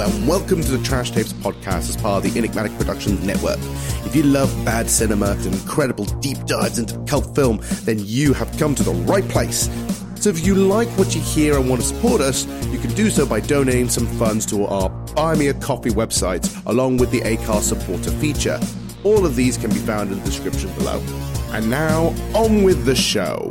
And welcome to the Trash Tapes podcast as part of the Enigmatic Productions Network. If you love bad cinema and incredible deep dives into cult film, then you have come to the right place. So if you like what you hear and want to support us, you can do so by donating some funds to our Buy Me a Coffee website, along with the Acast supporter feature. All of these can be found in the description below. And now, on with the show.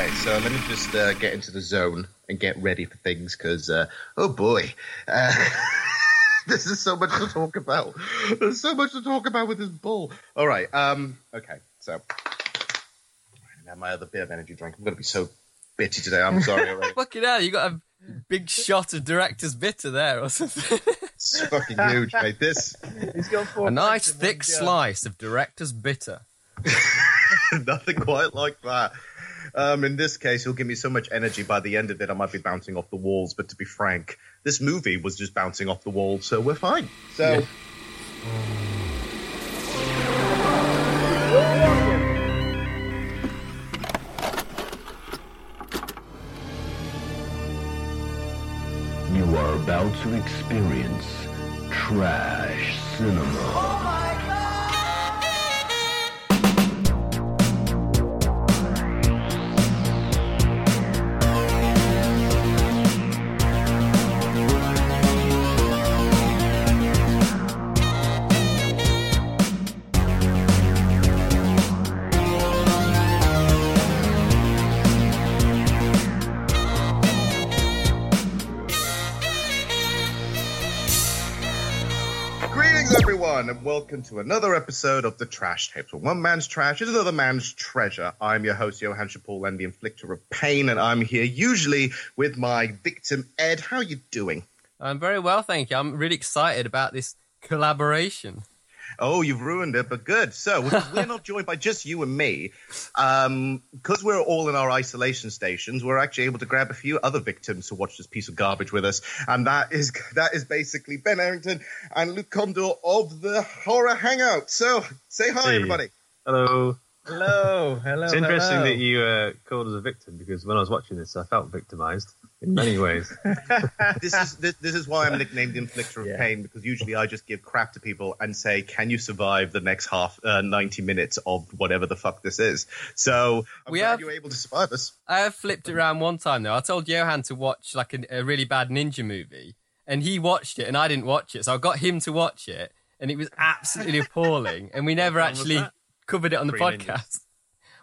Okay, so let me just uh, get into the zone and get ready for things because, uh, oh boy, uh, this is so much to talk about. There's so much to talk about with this bull. All right, um, okay, so now my other bit of energy drink. I'm going to be so bitchy today. I'm sorry already. Fucking hell, you got a big shot of director's bitter there or something. it's fucking huge, mate. This He's got four a nice thick slice of director's bitter. nothing quite like that. Um, in this case, he'll give me so much energy. By the end of it, I might be bouncing off the walls. But to be frank, this movie was just bouncing off the walls, so we're fine. So. You are about to experience trash cinema. Everyone, and welcome to another episode of the Trash Tapes. Where one man's trash is another man's treasure. I'm your host, Johan and the inflictor of pain, and I'm here usually with my victim, Ed. How are you doing? I'm very well, thank you. I'm really excited about this collaboration. Oh, you've ruined it, but good. So we're not joined by just you and me, um, because we're all in our isolation stations. We're actually able to grab a few other victims to watch this piece of garbage with us, and that is that is basically Ben Errington and Luke Kondor of the Horror Hangout. So say hi, Hey. everybody. Hello. Hello, hello. It's interesting hello. that you uh, called us a victim because when I was watching this, I felt victimized in many ways. this is this, this is why I'm nicknamed the inflictor of Yeah. pain because usually I just give crap to people and say, "Can you survive the next half uh, ninety minutes of whatever the fuck this is?" So I'm We glad have- you were able to survive us. I have flipped around one time though. I told Johan to watch like a, a really bad ninja movie, and he watched it, and I didn't watch it. So I got him to watch it, and it was absolutely appalling. And we never actually that? Covered it on the Three Ninjas. podcast.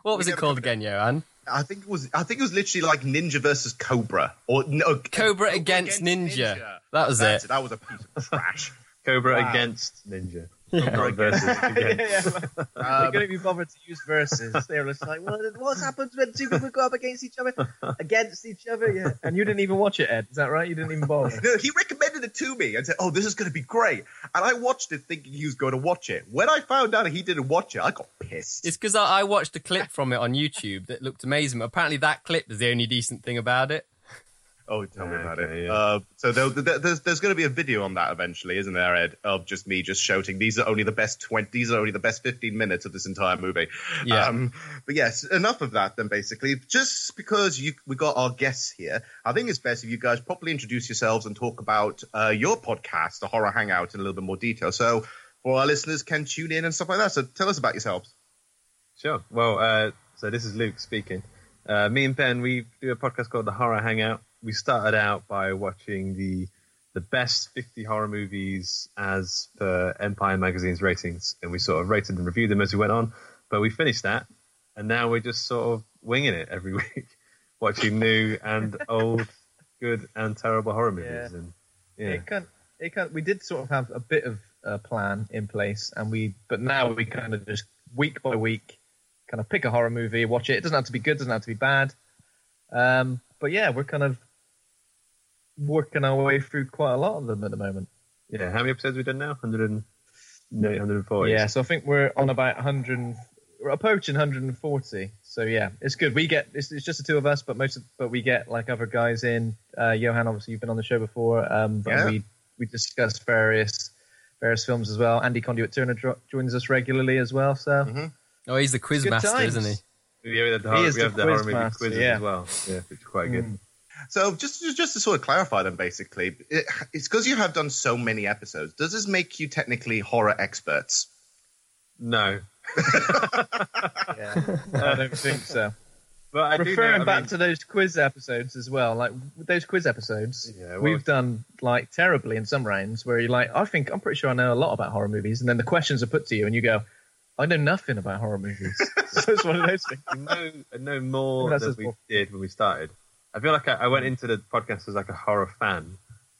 What was We it called again, Johan? I think it was. I think it was literally like Ninja versus Cobra, or no, Cobra against Ninja. That was That's it. That was a piece of trash. Cobra Wow. against Ninja. Yeah. Not versus yeah, against. yeah. they Um, couldn't be bothered to use verses. They were just like, well, what happens when two people go up against each other? Against each other, yeah. And you didn't even watch it, Ed. Is that right? You didn't even bother. No, he recommended it to me and said, "Oh, this is going to be great." And I watched it thinking he was going to watch it. When I found out he didn't watch it, I got pissed. It's because I, I watched a clip from it on YouTube that looked amazing. Apparently, that clip is the only decent thing about it. Oh, tell me about Okay, it. yeah. Uh, so there, there, there's there's going to be a video on that eventually, isn't there, Ed? Of just me just shouting, "These are only the best twenty. These are only the best fifteen minutes of this entire movie." Yeah. Um, but yes, enough of that. Then basically, just because you we got our guests here, I think it's best if you guys properly introduce yourselves and talk about uh, your podcast, the Horror Hangout, in a little bit more detail. So for our listeners, can tune in and stuff like that. So tell us about yourselves. Sure. Well, uh, so this is Luke speaking. Uh, me and Ben, we do a podcast called The Horror Hangout. We started out by watching the the best 50 horror movies as per Empire Magazine's ratings, and we sort of rated and reviewed them as we went on. But we finished that, and now we're just sort of winging it every week, watching new and old, good and terrible horror movies. Yeah. And yeah, It can, it can, we did sort of have a bit of a plan in place, and we but now we kind of just week by week kind of pick a horror movie, watch it. It doesn't have to be good, doesn't have to be bad. Um, but yeah, we're kind of working our way through quite a lot of them at the moment. Yeah, how many episodes have we done now? 100 and, no, 140. Yeah, so I think we're on about 100. We're approaching 140. So yeah, it's good. We get it's, it's just the two of us, but most of, but we get like other guys in. Uh, Johan, obviously, you've been on the show before. Um, but Yeah. we we discuss various various films as well. Andy Conduit Turner jo- joins us regularly as well. So Mhm. Oh, he's the quiz Good master, times. isn't he? Yeah, we have the He horror, is we the have the horror quiz movie master, quizzes yeah. as well. Yeah, it's quite good. Mm. So just just to sort of clarify them, basically, it, it's because you have done so many episodes. Does this make you technically horror experts? No. yeah, I don't think so. But I do Referring know, I back mean, to those quiz episodes as well, like those quiz episodes, Yeah, well- we've done like terribly in some rounds where you're like, I think I'm pretty sure I know a lot about horror movies, and then the questions are put to you, and you go, I know nothing about horror movies. so it's one of those things. I know, I know more than as we well. did when we started. I feel like I, I went into the podcast as like a horror fan,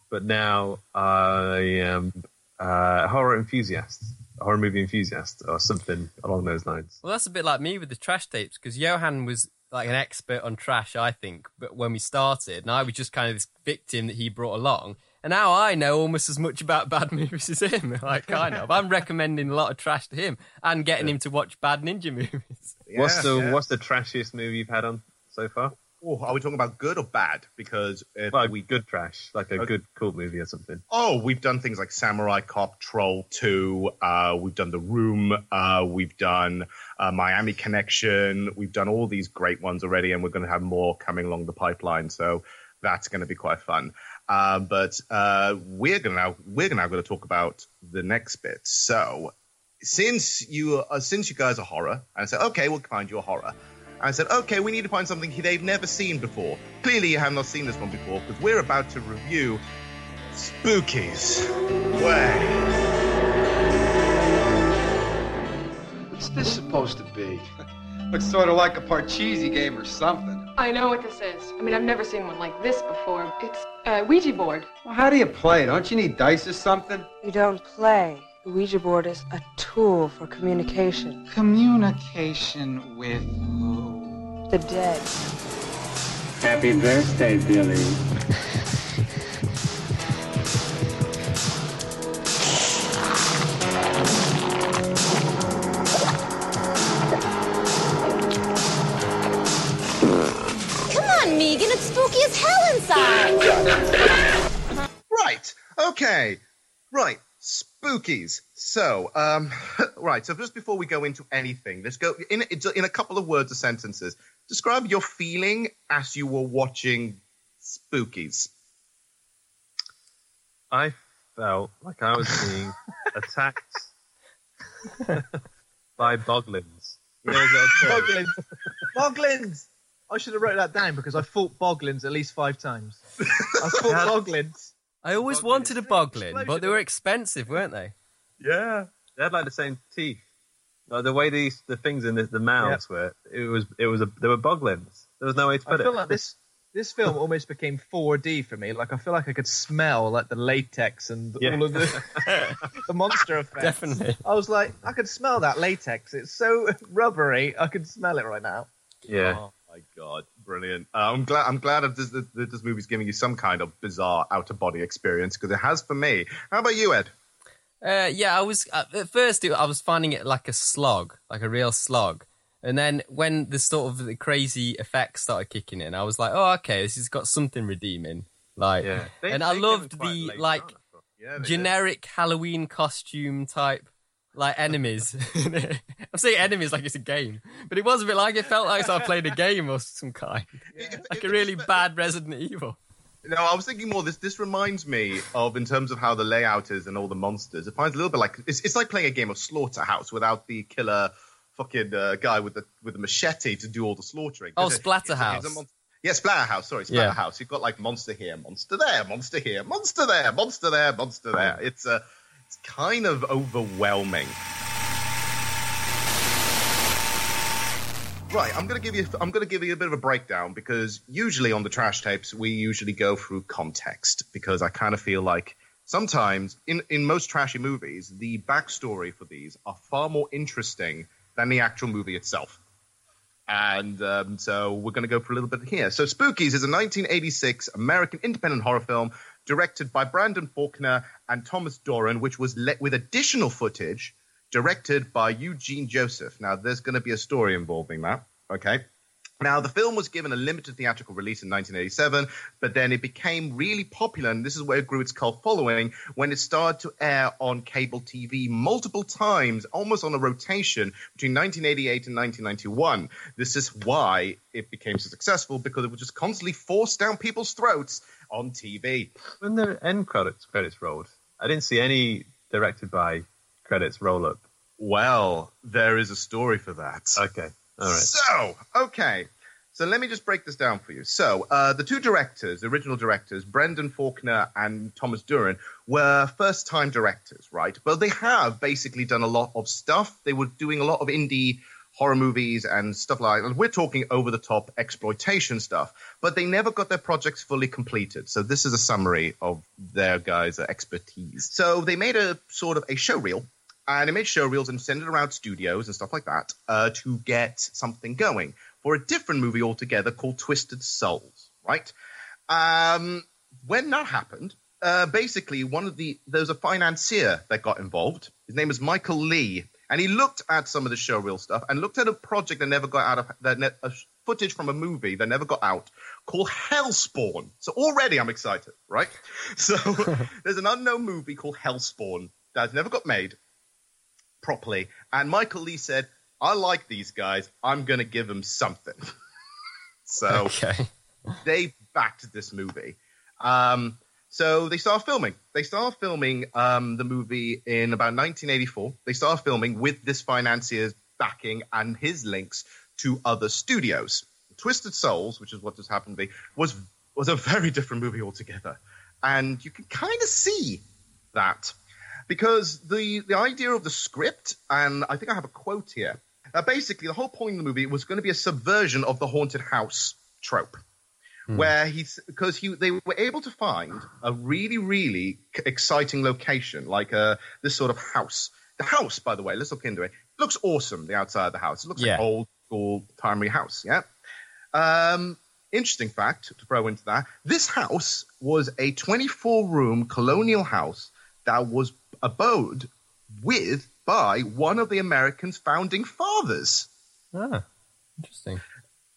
but now I am a horror enthusiast, a horror movie enthusiast, or something along those lines. Well, that's a bit like me with the trash tapes because Johan was like an expert on trash, I think, but when we started, and I was just kind of this victim that he brought along. And now I know almost as much about bad movies as him. Like, kind of. I'm recommending a lot of trash to him and getting him to watch bad ninja movies. what's the yeah. What's the trashiest movie you've had on so far? Oh, are we talking about good or bad? Because if Well, we good trash, like a Okay. good cult movie or something. Oh, we've done things like Samurai Cop, Troll 2, uh, we've done The Room, uh, we've done uh, Miami Connection, we've done all these great ones already, and we're going to have more coming along the pipeline. So that's going to be quite fun. Uh, but uh, we're going to now we're now going to talk about the next bit. So since you uh, since you guys are horror, and I said, okay, we'll find you a horror. I said, okay, we need to find something they've never seen before. Clearly, you have not seen this one before because we're about to review Spookies. Way. What's this supposed to be? Looks sort of like a Parcheesi game or something. I know what this is. I mean, I've never seen one like this before. It's a Ouija board. Well, how do you play? Don't you need dice or something? You don't play. The Ouija board is a tool for communication. Communication with who? The dead. Happy birthday, Billy. Come on, Megan, it's spooky as hell inside. Right. Okay. Right. Spookies. So, um, right. So just before we go into anything, let's go in in a couple of words or sentences. Describe your feeling as you were watching Spookies. I felt like I was being attacked by boglins. You know, those little toys? Boglins. Boglins. I should have wrote that down because I fought Boglins at least five times. I fought Boglins. I always Boglins. wanted a boglin, but they were expensive, weren't they? Yeah. They had like the same teeth. Like the way these the things in the, the mouths were, it was it was a they were boglins. There was no way to put it. I feel it. like this this film almost became 4D for me. Like I feel like I could smell like the latex and Yeah. all of the the monster effects. Definitely. I was like, I could smell that latex. It's so rubbery. I could smell it right now. yeah. Oh my god, brilliant! Uh, I'm glad. I'm glad that this, that this movie's giving you some kind of bizarre out of body experience because it has for me. How about you, Ed? Uh, yeah, I was at at first. It, I was finding it like a slog, like a real slog. And then when the sort of the crazy effects started kicking in, I was like, "Oh, okay, this has got something redeeming." Like, Yeah. They- and they I loved the like on, I thought. Yeah, they did. generic Halloween costume type, like enemies. I'm saying enemies like it's a game, but it was a bit like it felt like I played a game of some kind, like a really bad Resident Evil. No, I was thinking more. This this reminds me of in terms of how the layout is and all the monsters. It finds a little bit like it's, it's like playing a game of Slaughterhouse without the killer fucking uh, guy with the with the machete to do all the slaughtering. Oh, Splatterhouse. it's it's mon- Yeah, Splatterhouse. Sorry, Yeah. Splatterhouse. You've got like monster here, monster there, monster here, monster there, monster there, monster there. It's uh, it's kind of overwhelming. Right, I'm gonna give you I'm gonna give you a bit of a breakdown because usually on the trash tapes we usually go through context because I kind of feel like sometimes in, in most trashy movies, the backstory for these are far more interesting than the actual movie itself. And um, so we're going to go for a little bit here. So Spookies is a 1986 American independent horror film directed by Brendan Faulkner and Thomas Doran, which was let with additional footage directed by Eugene Joseph. Now, there's going to be a story involving that. Okay. Now, the film was given a limited theatrical release in 1987, but then it became really popular, and this is where it grew its cult following when it started to air on cable TV multiple times, almost on a rotation between 1988 and 1991. This is why it became so successful because it was just constantly forced down people's throats on TV. When the end credits credits rolled, I didn't see any directed by credits roll up. Well, there is a story for that. Okay. All right. So, okay. So let me just break this down for you. So, uh, the two directors, the original directors, Brendan Faulkner and Thomas Doran, were first time directors, right? But they have basically done a lot of stuff. They were doing a lot of indie horror movies and stuff like that. We're talking over the top exploitation stuff, but they never got their projects fully completed. So, this is a summary of their guys' expertise. So, they made a sort of a show reel and they made show reels and sent it around studios and stuff like that uh, to get something going for a different movie altogether called Twisted Souls, right? Um, when that happened, uh, basically one of the there's a financier that got involved. His name is Michael Lee, and he looked at some of the show reel stuff and looked at a project that never got out of that ne- footage from a movie that never got out called Hellspawn. So already I'm excited, right? So there's an unknown movie called Hellspawn that never got made properly, and Michael Lee said, "I like these guys. I'm going to give them something." so Okay. they backed this movie. Um, so they started filming. They started filming um, the movie in about 1984. They started filming with this financier's backing and his links to other studios. Twisted Souls, which is what this happened to be, was was a very different movie altogether, and you can kind of see that because the the idea of the script, and I think I have a quote here. Uh, basically, the whole point of the movie was going to be a subversion of the haunted house trope. Where he's because he they were able to find a really really exciting location like uh this sort of house. The house by the way let's look into it. Looks awesome the outside of the house. It looks Yeah. like old school primary house yeah? Um interesting fact to throw into that this house was a 24 room colonial house that was abode with by one of the americans founding fathers Ah, interesting.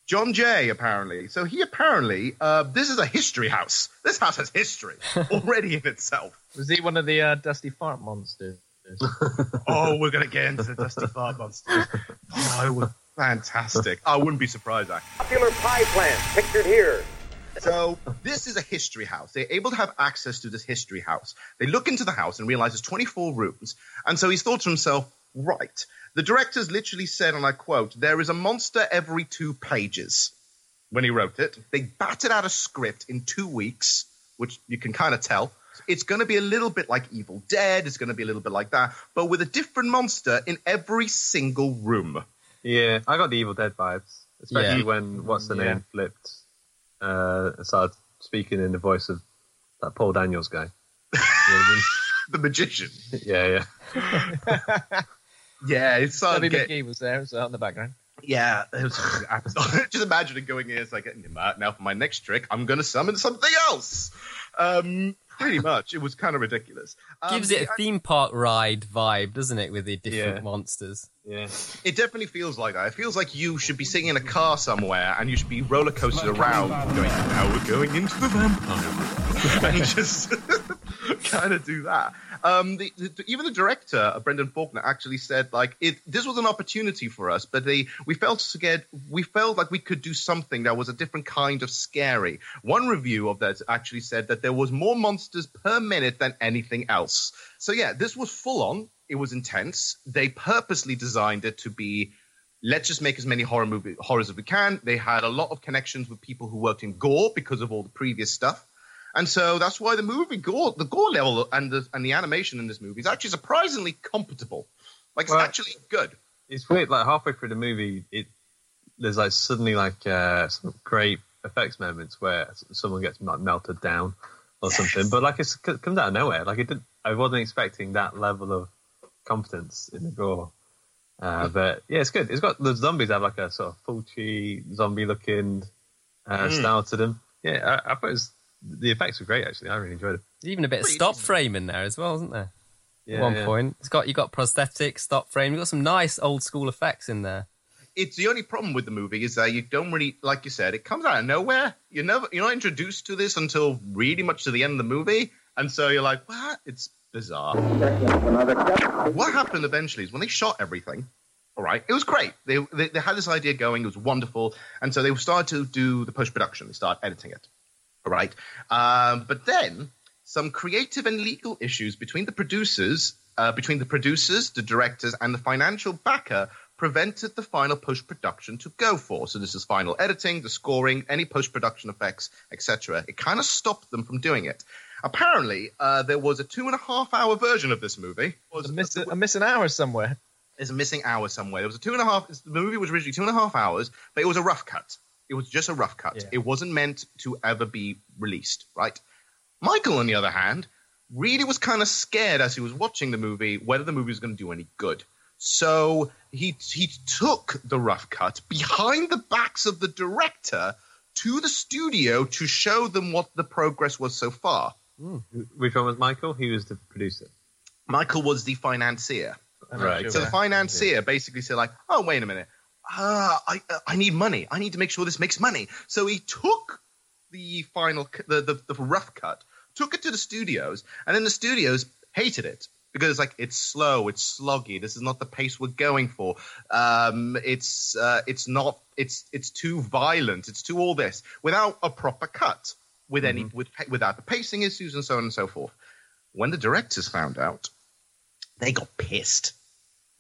John Jay, apparently. So he apparently, uh, this is a history house. This house has history already in itself. Was he one of the uh, Dusty Fart monsters? Oh, we're going to get into the Dusty Fart Monsters. Oh, it was fantastic. I wouldn't be surprised, actually. Popular pie plant pictured here. So this is a history house. They're able to have access to this history house. They look into the house and realize there's 24 rooms. And so he's thought to himself, right. The directors literally said, and I quote, there is a monster every two pages. When he wrote it, they batted out a script in two weeks, which you can kind of tell. It's going to be a little bit like Evil Dead. It's going to be a little bit like that, but with a different monster in every single room. Yeah, I got the Evil Dead vibes, especially Yeah. when what's the Yeah. name flipped uh, and started speaking in the voice of that Paul Daniels guy. You know what I the magician. Yeah, yeah. Yeah, it's started Debbie get- McGee was there, so in the background. Yeah, it was just imagine it going in. It's like now for my next trick, I'm going to summon something else. Um, pretty much, it was kind of ridiculous. Um, Gives it a theme park ride vibe, doesn't it, with the different Yeah. monsters? Yeah. It definitely feels like that. It feels like you should be sitting in a car somewhere and you should be roller coasted around, going, "Now we're going into the vampire," and just kind of do that. Um, the, the, even the director, uh, Brendan Faulkner, actually said like it. This was an opportunity for us, but they we felt scared. We felt like we could do something that was a different kind of scary. One review of that actually said that there was more monsters per minute than anything else. So yeah, this was full on. It was intense. They purposely designed it to be let's just make as many horror movie horrors as we can. They had a lot of connections with people who worked in gore because of all the previous stuff. And so that's why the movie gore, the gore level and the and the animation in this movie is actually surprisingly compatible. Like it's Well- actually good. It's weird. Like halfway through the movie, it there's like suddenly like uh, some great effects moments where someone gets like, melted down, or something. But like it's, it comes out of nowhere. Like it didn't. I wasn't expecting that level of competence in the gore. Uh, but yeah, it's good. It's got the zombies have like a sort of Fulci zombie looking uh, Mm. style to them. Yeah, I, I thought it was, the effects were great. Actually, I really enjoyed it. There's even a bit of stop frame in there as well, isn't there? Yeah, At one yeah. point, it's got you got prosthetic stop frame. You have got some nice old school effects in there. it's the only problem with the movie is that you don't really, like you said, it comes out of nowhere. You never, you're not introduced to this until really much to the end of the movie, and so you're like, what? It's bizarre. What happened eventually is when they shot everything. All right, it was great. They, they they had this idea going. It was wonderful, and so they started to do the post production. They started editing it. Right, um, but then some creative and legal issues between the producers, uh, between the producers, the directors, and the financial backer prevented the final post production to go for. So this is final editing, the scoring, any post production effects, etc. It kind of stopped them from doing it. Apparently, uh, there was a two and a half hour version of this movie. I'm missing, I'm missing hours somewhere. There's a missing hour somewhere. There was a two and a half. The movie was originally two and a half hours, but it was a rough cut. It was just a rough cut. It wasn't meant to ever be released, right? Michael, on the other hand, really was kind of scared as he was watching the movie whether the movie was going to do any good. So he he took the rough cut behind the backs of the director to the studio to show them what the progress was so far. Hmm. Which one was Michael? He was the producer. Michael was the financier. Right. So the financier basically said, like, oh, wait a minute. Ah, I, I need money. I need to make sure this makes money. So he took the final, the, the, the rough cut, took it to the studios, and then the studios hated it because it's like it's slow, it's sloggy. This is not the pace we're going for. Um, it's uh, it's not it's it's too violent. It's too all this without a proper cut, with any with pa- without the pacing issues and so on and so forth. When the directors found out, they got pissed.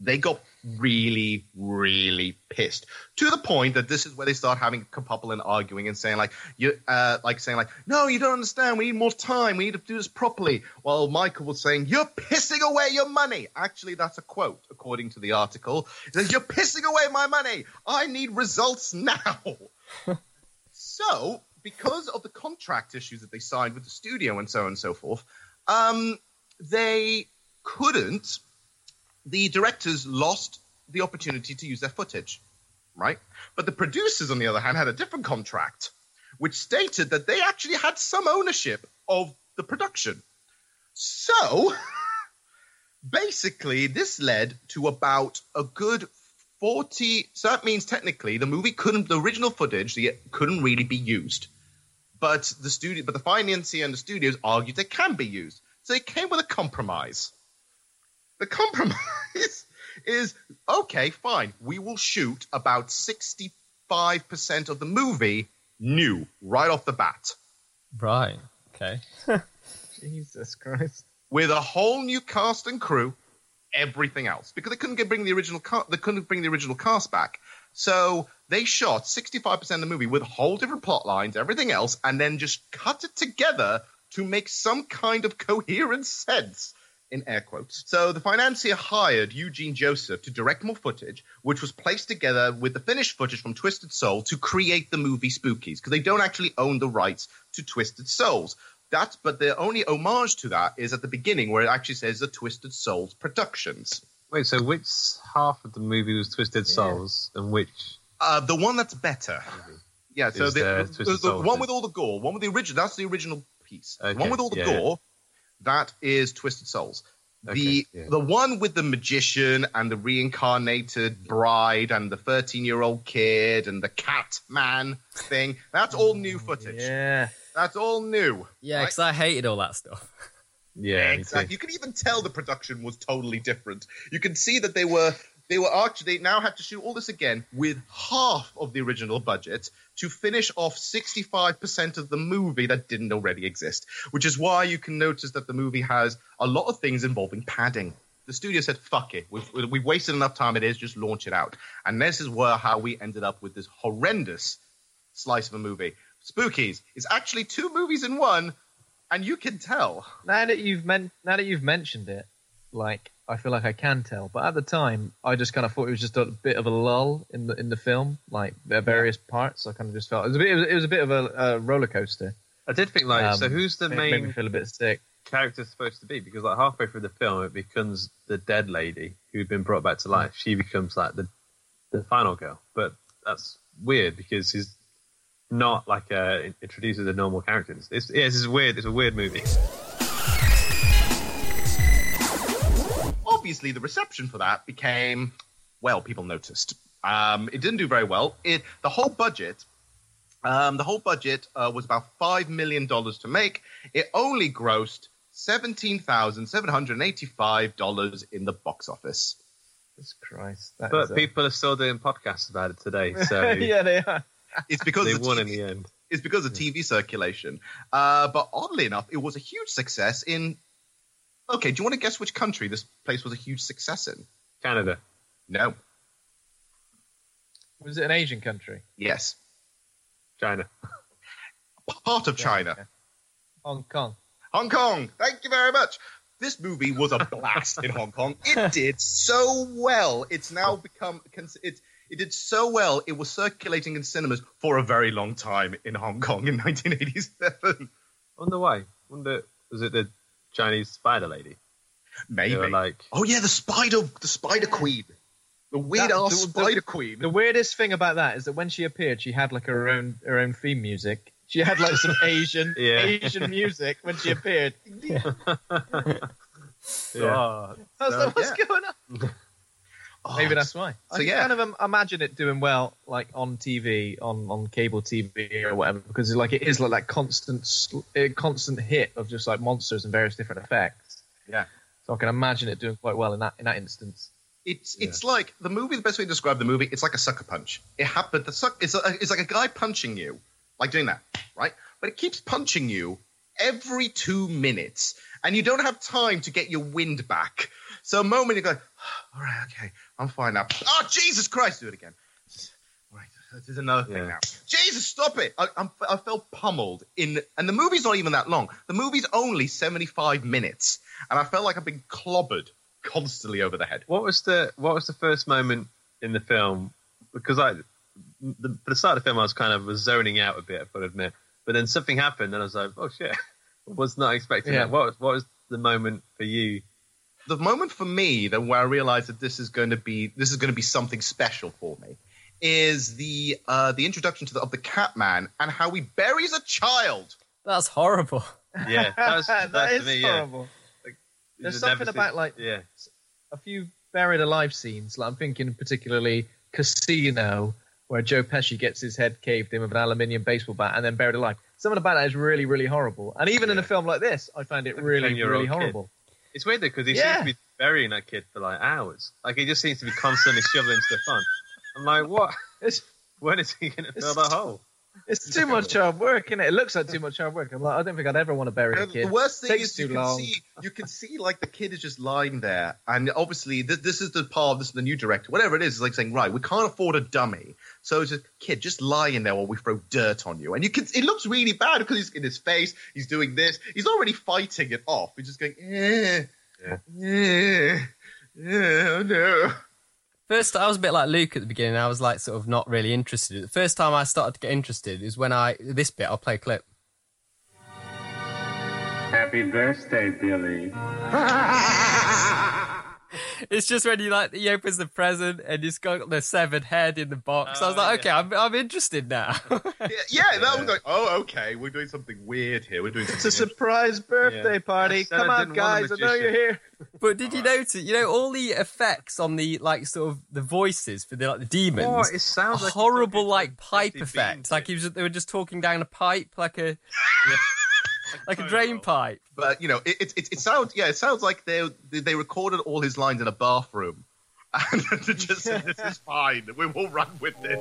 They got really, really pissed to the point that this is where they start having couple and arguing and saying like you, uh, like saying like, no, you don't understand. We need more time. We need to do this properly. While Michael was saying, you're pissing away your money. Actually, that's a quote according to the article. It says, you're pissing away my money. I need results now. so, because of the contract issues that they signed with the studio and so on and so forth, um, they couldn't. The directors lost the opportunity to use their footage, right? But the producers, on the other hand, had a different contract, which stated that they actually had some ownership of the production. So, basically, this led to about a good 40. So that means technically the movie couldn't, the original footage couldn't really be used. But the studio, but the financier and the studios argued they can be used. So they came with a compromise. The compromise is okay, fine. We will shoot about 65% of the movie new right off the bat. Right. Okay. Jesus Christ. with a whole new cast and crew, everything else because they couldn't get bring the original ca- they couldn't bring the original cast back. So they shot 65% of the movie with whole different plot lines, everything else, and then just cut it together to make some kind of coherent sense. In air quotes. So the financier hired Eugene Joseph to direct more footage, which was placed together with the finished footage from Twisted Soul to create the movie Spookies, because they don't actually own the rights to Twisted Souls. That's but the only homage to that is at the beginning where it actually says the Twisted Souls Productions. Wait, so which half of the movie was Twisted Souls and which? Uh, the one that's better. Yeah, so the, uh, the- the one with all the gore, one with the original. That's the original piece. The one with all the yeah, yeah. Gore, that is Twisted Souls. The yeah. the one with the magician and the reincarnated bride and the thirteen year old kid and the cat man thing. That's all new oh, footage. Yeah. That's all new. Yeah, right? because I hated all that stuff. Yeah, exactly. You can even tell the production was totally different. You can see that they were they were actually they now had to shoot all this again with half of the original budget to finish off 65% of the movie that didn't already exist, which is why you can notice that the movie has a lot of things involving padding. The studio said, "Fuck it, we've, we've wasted enough time. It is just launch it out." And this is where how we ended up with this horrendous slice of a movie. Spookies is actually two movies in one, and you can tell. Now that you've men- now that you've mentioned it, like I feel like I can tell, but at the time I just kind of thought it was just a bit of a lull in the in the film, like the various parts. I kind of just felt it was a bit it was, it was a bit of a, a roller coaster. I did think like, so Um, who's the it made main me feel a bit sick. character supposed to be? Because like halfway through the film, it becomes the dead lady who'd been brought back to life. She becomes like the the final girl, but that's weird because he's not like uh, introduces the normal character. It's yeah, this is weird. It's a weird movie. Obviously the reception for that became well people noticed um, it didn't do very well it the whole budget um, the whole budget uh, was about five million dollars to make it only grossed $17785 in the box office Jesus Christ. that But is a- people are still doing podcasts about it today, so yeah, they are. it's because they of won TV in the end. it's because of TV circulation. Uh, but oddly enough, it was a huge success in. Okay, do you want to guess which country this place was a huge success in? Canada. No. Was it an Asian country? Yes. China. Part of China. Hong Kong. Hong Kong. Thank you very much. This movie was a blast in Hong Kong. It did so well. It's now oh. become it. It did so well. It was circulating in cinemas for a very long time in Hong Kong in 1987. Wonder why? Wonder was it the Chinese spider lady? Maybe. They were like, Oh yeah, the spider, the spider queen, the weird That- ass the- the- spider queen. The weirdest thing about that is that when she appeared, she had like her own her own theme music. She had like some Asian Yeah. Asian music when she appeared. yeah. I was So, like, what's yeah. going on? Oh, Maybe that's why. So, I yeah. kind of imagine it doing well, like on TV, on, on cable TV or whatever, because like it is like that constant uh, constant hit of just like monsters and various different effects. Yeah. So I can imagine it doing quite well in that in that instance. It's it's like the movie. The best way to describe the movie, it's like a sucker punch. It happened. The suck. It's, a, it's like a guy punching you, like doing that, right? But it keeps punching you every two minutes, and you don't have time to get your wind back. So a moment you go, all right, okay, I'm fine now. Oh Jesus Christ, do it again. Right, is another thing Yeah. now. Jesus, stop it! I, I'm, I felt pummeled in, and the movie's not even that long. The movie's only 75 minutes, and I felt like I've been clobbered constantly over the head. What was the What was the first moment in the film? Because I, the, the start of the film, I was kind of was zoning out a bit. I've got to admit. But then something happened, and I was like, "Oh shit!" Was not expecting Yeah. that. What was, What was the moment for you? The moment for me that where I realized that this is going to be this is going to be something special for me is the uh, the introduction to the, of the Catman and how he buries a child. That's horrible. Yeah, that was that that is to me. Yeah, horrible. There's something never about like yeah, a few buried alive scenes. Like I'm thinking particularly Casino, where Joe Pesci gets his head caved in with an aluminium baseball bat and then buried alive. Something about that is really, really horrible. And even in a film like this, I find it Like a really, 10-year-old really kid. It's weird though because he Yeah. seems to be burying that kid for like hours. Like he just seems to be constantly shoveling stuff on. I'm like, what? It's When is he going to fill that hole? It's too much hard work, is it? It looks like too much hard work. I'm like, I don't think I'd ever want to bury a And kid. the worst thing is you can long. see you can see like the kid is just lying there, and obviously this, this is the part. Of this is the new director, whatever it is. Is like saying, right, we can't afford a dummy, so it's just kid just lying there while we throw dirt on you, and you can. It looks really bad because he's in his face. He's doing this. He's already fighting it off. He's just going, eh, eh, eh, oh no. First, I was a bit like Luke at the beginning. I was like, sort of not really interested. The first time I started to get interested is when I this bit. I'll play a clip. Happy birthday, Billy. It's just when you like he opens the present and he's got the severed head in the box. I was Oh, like, yeah. okay, I'm I'm interested now. Yeah, yeah, that was like, oh, okay, we're doing something weird here. We're doing It's a something. surprise birthday Yeah. party. Come on, didn't want a guys. I know you're here. but did you notice? You know all the effects on the like sort of the voices for the like the demons. Oh, it sounds a like horrible like pipe Steve effect. Like he was, they were just talking down a pipe, like a like a drain pipe. but you know, it, it, it, it sounds yeah, it sounds like they they recorded all his lines in a bathroom, and they just said, "This is fine. We will run with it."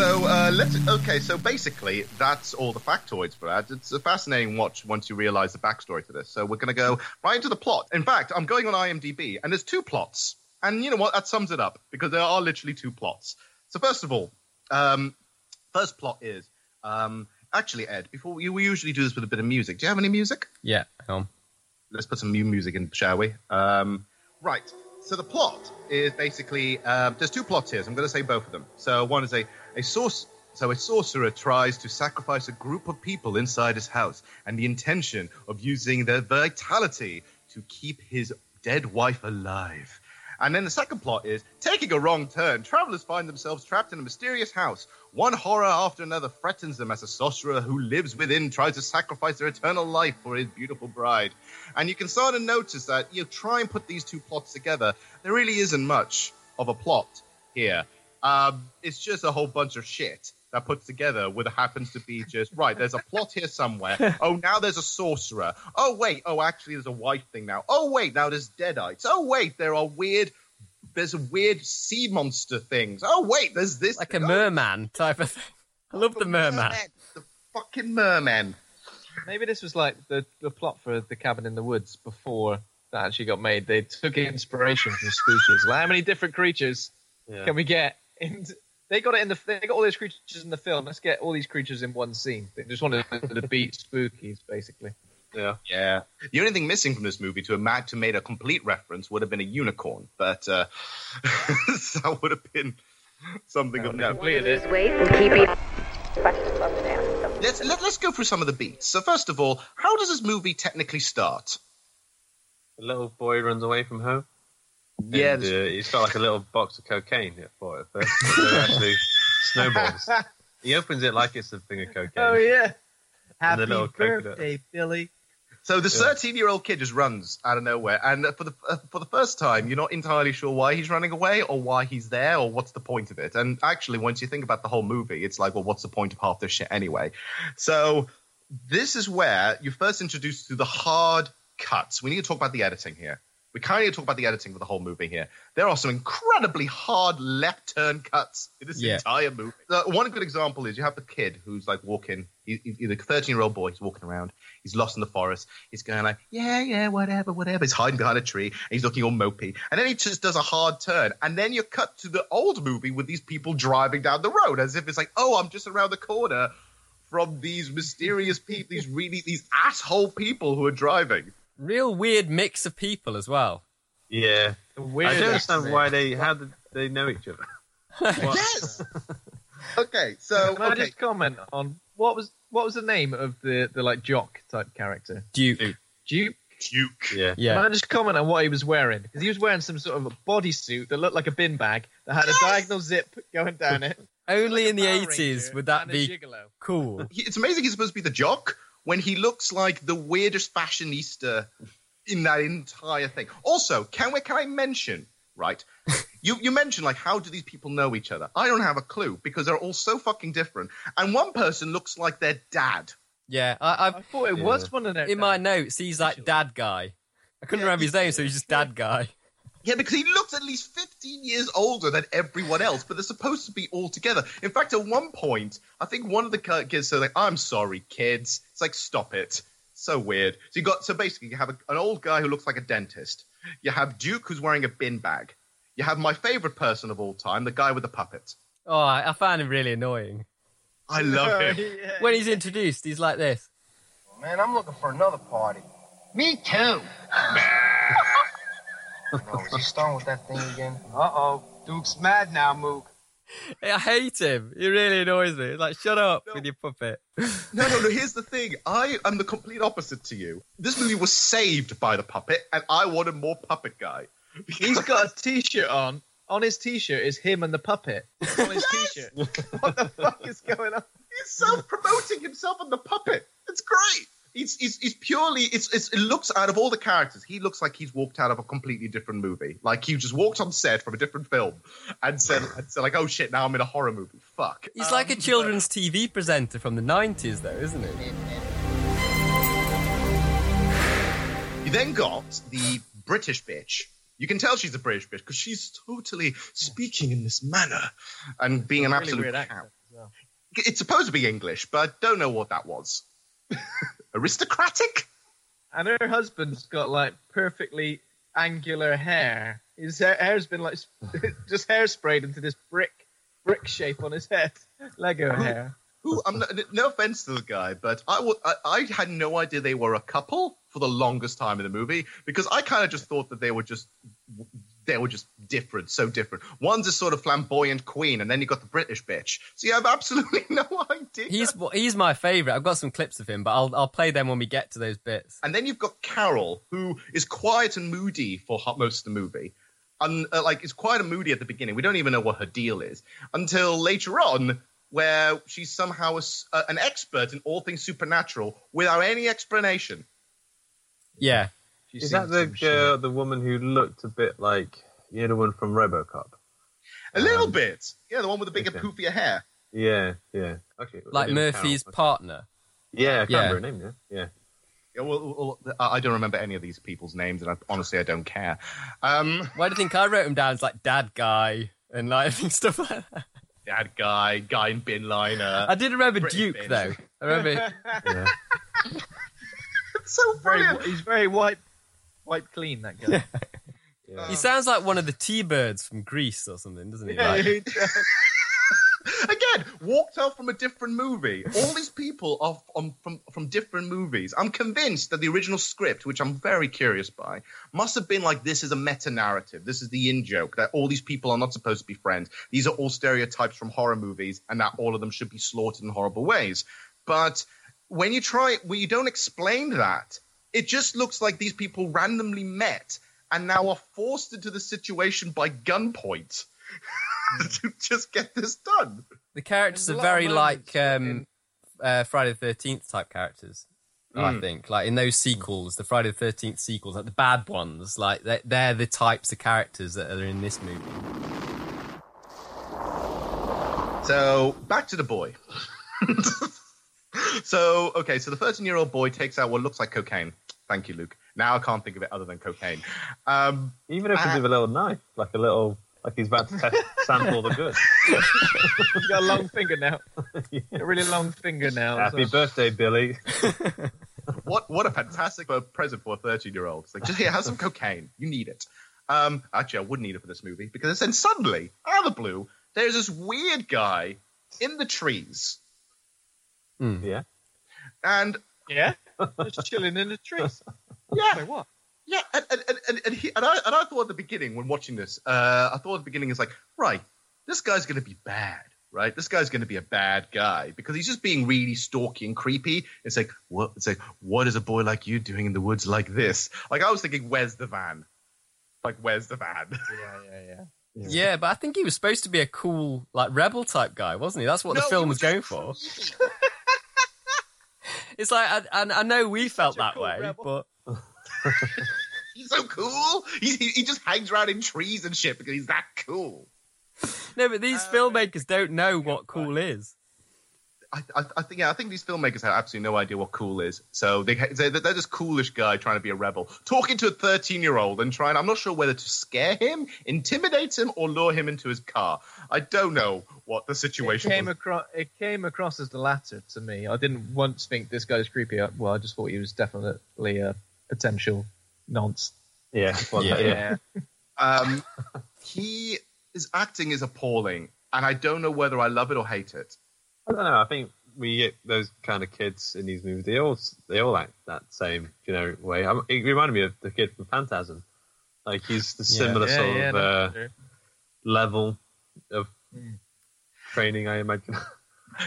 So uh, let's okay. So basically, that's all the factoids for that. It's a fascinating watch once you realize the backstory to this. So we're going to go right into the plot. In fact, I'm going on IMDb, and there's two plots. And you know what? That sums it up because there are literally two plots. So first of all, um, first plot is um, actually Ed. Before we, we usually do this with a bit of music. Do you have any music? Yeah, hang on. Let's put some new music in, shall we? Um, right. So the plot is basically um, there's two plots here. So I'm going to say both of them. So one is a a source. So a sorcerer tries to sacrifice a group of people inside his house, and the intention of using their vitality to keep his dead wife alive. And then the second plot is taking a wrong turn. Travelers find themselves trapped in a mysterious house. One horror after another threatens them as a sorcerer who lives within tries to sacrifice their eternal life for his beautiful bride. And you can sort of notice that you try and put these two plots together. There really isn't much of a plot here. Um, it's just a whole bunch of shit that puts together with happens to be just right. There's a plot here somewhere. Oh, now there's a sorcerer. Oh wait. Oh, actually, there's a wife thing now. Oh wait, now there's deadites. Oh wait, there are weird. There's weird sea monster things. Oh wait, there's this Like a oh. merman type of thing. I love the merman. The fucking merman. Maybe this was like the, the plot for the cabin in the woods before that actually got made. They took inspiration from spookies. Like, how many different creatures Yeah. can we get? In, they got it in the. They got all these creatures in the film. Let's get all these creatures in one scene. They just wanted to beat spookies, basically. Yeah. Yeah. The only thing missing from this movie to have made, to made a complete reference would have been a unicorn, but uh, that would have been something of note. Completed it. Wait and keep it. Let's, let, let's go through some of the beats. So first of all, how does this movie technically start? A little boy runs away from home. Yeah, And, uh, he's got like a little box of cocaine here for it first. but they're actually snowballs. He opens it like it's a thing of cocaine. Oh yeah. Happy little coconut. birthday, Billy. So the Yeah. 13 year old kid just runs out of nowhere, and for the uh, for the first time, you're not entirely sure why he's running away or why he's there or what's the point of it. And actually, once you think about the whole movie, it's like, well, what's the point of half this shit anyway? So this is where you're first introduced to the hard cuts. We need to talk about the editing here. We kind of need to talk about the editing for the whole movie here. There are some incredibly hard left turn cuts in this Yeah. entire movie. Uh, one good example is you have the kid who's like walking. He, he- he's a 13 year old boy. He's walking around. He's lost in the forest. He's going like, yeah, yeah, whatever, whatever. He's hiding behind a tree. And he's looking all mopey. And then he just does a hard turn. And then you cut to the old movie with these people driving down the road as if it's like, oh, I'm just around the corner from these mysterious people, these really, these asshole people who are driving. Real weird mix of people as well. Yeah. I don't understand accent. why they how did they know each other. yes. okay, so Can I okay. just comment on what was what was the name of the the like jock type character? Duke. Duke. Duke. Yeah. Yeah. Can I just comment on what he was wearing? Because he was wearing some sort of a bodysuit that looked like a bin bag that had a diagonal zip going down it. Only in the 80s would that be gigolo. cool. He- it's amazing he's supposed to be the jock when he looks like the weirdest fashionista in that entire thing. Also, can we can I mention right? you you mentioned like how do these people know each other? I don't have a clue because they're all so fucking different. And one person looks like their dad. Yeah, I, I've, I thought it was one of their. in my notes, he's like dad guy. I couldn't Yeah, remember his name, so he's just dad guy. Yeah, because he looks at least 15 years older than everyone else, but they're supposed to be all together. In fact, at one point, I think one of the kids said, like, I'm sorry, kids. It's like, stop it. So weird. So you got, so basically, you have a, an old guy who looks like a dentist. You have Duke who's wearing a bin bag. You have my favorite person of all time, the guy with the puppet. Oh, I, I found him really annoying. I love him. When he's introduced, he's like this. Man, I'm looking for another party. Me too. oh, is he starting with that thing again? Uh-oh. Duke's mad now, Mook. I hate him. He really annoys me. It's like, shut up with your puppet. No, no, no. Here's the thing. I am the complete opposite to you. This movie was saved by the puppet, and I wanted more puppet guy. He's got a T-shirt on. On his T-shirt is him and the puppet. On his T-shirt. What the fuck is going on? He's self promoting himself on the puppet. It's great. He's, he's, he's purely, it's, it's, it looks out of all the characters, he looks like he's walked out of a completely different movie. Like he just walked on set from a different film and said, and said like, oh shit, now I'm in a horror movie. Fuck. He's like a Um, children's TV presenter from the 90s, though, isn't he? You then got the British bitch. You can tell she's a British bitch because she's totally speaking in this manner and being an Really absolute cow. well. It's supposed to be English, but I don't know what that was. Aristocratic? And her husband's got like perfectly angular hair. His hair, hair's been like just hairsprayed into this brick brick shape on his head. Lego hair. Who? I'm not, no offense to the guy, but I I had no idea they were a couple for the longest time in the movie because I kind of just thought that they were just they were just different, so different. One's a sort of flamboyant queen, and then you got the British bitch. So you have absolutely no idea. He's he's my favorite. I've got some clips of him, but I'll I'll play them when we get to those bits. And then you've got Carol, who is quiet and moody for most of the movie. And uh, like, it's quite a moody at the beginning. We don't even know what her deal is until later on, where she's somehow a uh, an expert in all things supernatural without any explanation. Yeah. Is that the girl, the woman who looked a bit like you know the one from RoboCop? A little bit. Yeah, the one with the bigger, poofier hair. Yeah, yeah. Okay, Like Murphy's Carol. partner. Yeah, I can't Yeah. remember her name. Yeah, yeah. Yeah, well, well, I I don't remember any of these people's names, and I, honestly, I don't care. Um, Why do you think I wrote him down as like dad guy and like I stuff like that? Dad guy, guy in bin liner. I did remember British Duke bitch. though. I remember yeah. It's so Very, he's very white, white clean. That guy. he sounds like one of the T-birds from Grease or something, doesn't he? Like- Again, walked out from a different movie. All these people are f- on, from from different movies. I'm convinced that the original script, which I'm very curious by, must have been like this is a meta narrative. This is the in joke that all these people are not supposed to be friends. These are all stereotypes from horror movies, and that all of them should be slaughtered in horrible ways. But when you try, when you don't explain that, it just looks like these people randomly met and now are forced into the situation by gunpoint to just get this done. the characters There's are very like um, uh, Friday the Thirteenth type characters. I Mm. think, like in those sequels, the Friday the Thirteenth sequels, like the bad ones, like they're, they're the types of characters that are in this movie. So back to the boy. so okay, so the 13 year old boy takes out what looks like cocaine. Thank you, Luke. Now I can't think of it other than cocaine. Um, Even if it's with a little knife, like a little, like he's about to test, sample the goods. he's got a long finger now. A really long finger now. Happy so- birthday, Billy. what what a fantastic uh, present for a 13 year old. It's like just here, have some cocaine. You need it. Um, actually, I wouldn't need it for this movie because then suddenly, out of the blue, there's this weird guy in the trees, Yeah. and Yeah, just chilling in the trees. yeah, Wait, what? Yeah, and and and, and, and, he, and I and I thought at the beginning when watching this, uh, I thought at the beginning is like, right, this guy's going to be bad, right? This guy's going to be a bad guy because he's just being really stalky and creepy. It's like, what? It's like, what is a boy like you doing in the woods like this? Like I was thinking, where's the van? Like, where's the van? Yeah, yeah, yeah. Yeah. but I think he was supposed to be a cool, like rebel type guy, wasn't he? That's what No, the film was was going just for. It's like, I, I, I know we felt such that cool way, rebel. but he's so cool. He, he he just hangs around in trees and shit because he's that cool. no, but these Uh, filmmakers don't know what cool is. I, I, I think yeah, I think these filmmakers have absolutely no idea what cool is. So they they're, they're this coolish guy trying to be a rebel, talking to a thirteen year old and trying. I'm not sure whether to scare him, intimidate him, or lure him into his car. I don't know what the It situation came was. across. It came across as the latter to me. I didn't once think this guy's creepy. I- Well, I just thought he was definitely a potential nonce. Yeah. Well, Yeah. yeah. Um, he his acting is appalling, and I don't know whether I love it or hate it. I don't know. I think we get those kind of kids in these movies. They all they all act that same generic way. I, it reminded me of the kid from Phantasm. Like he's the similar Yeah, sort yeah, of uh, true. level of Mm. training, I imagine.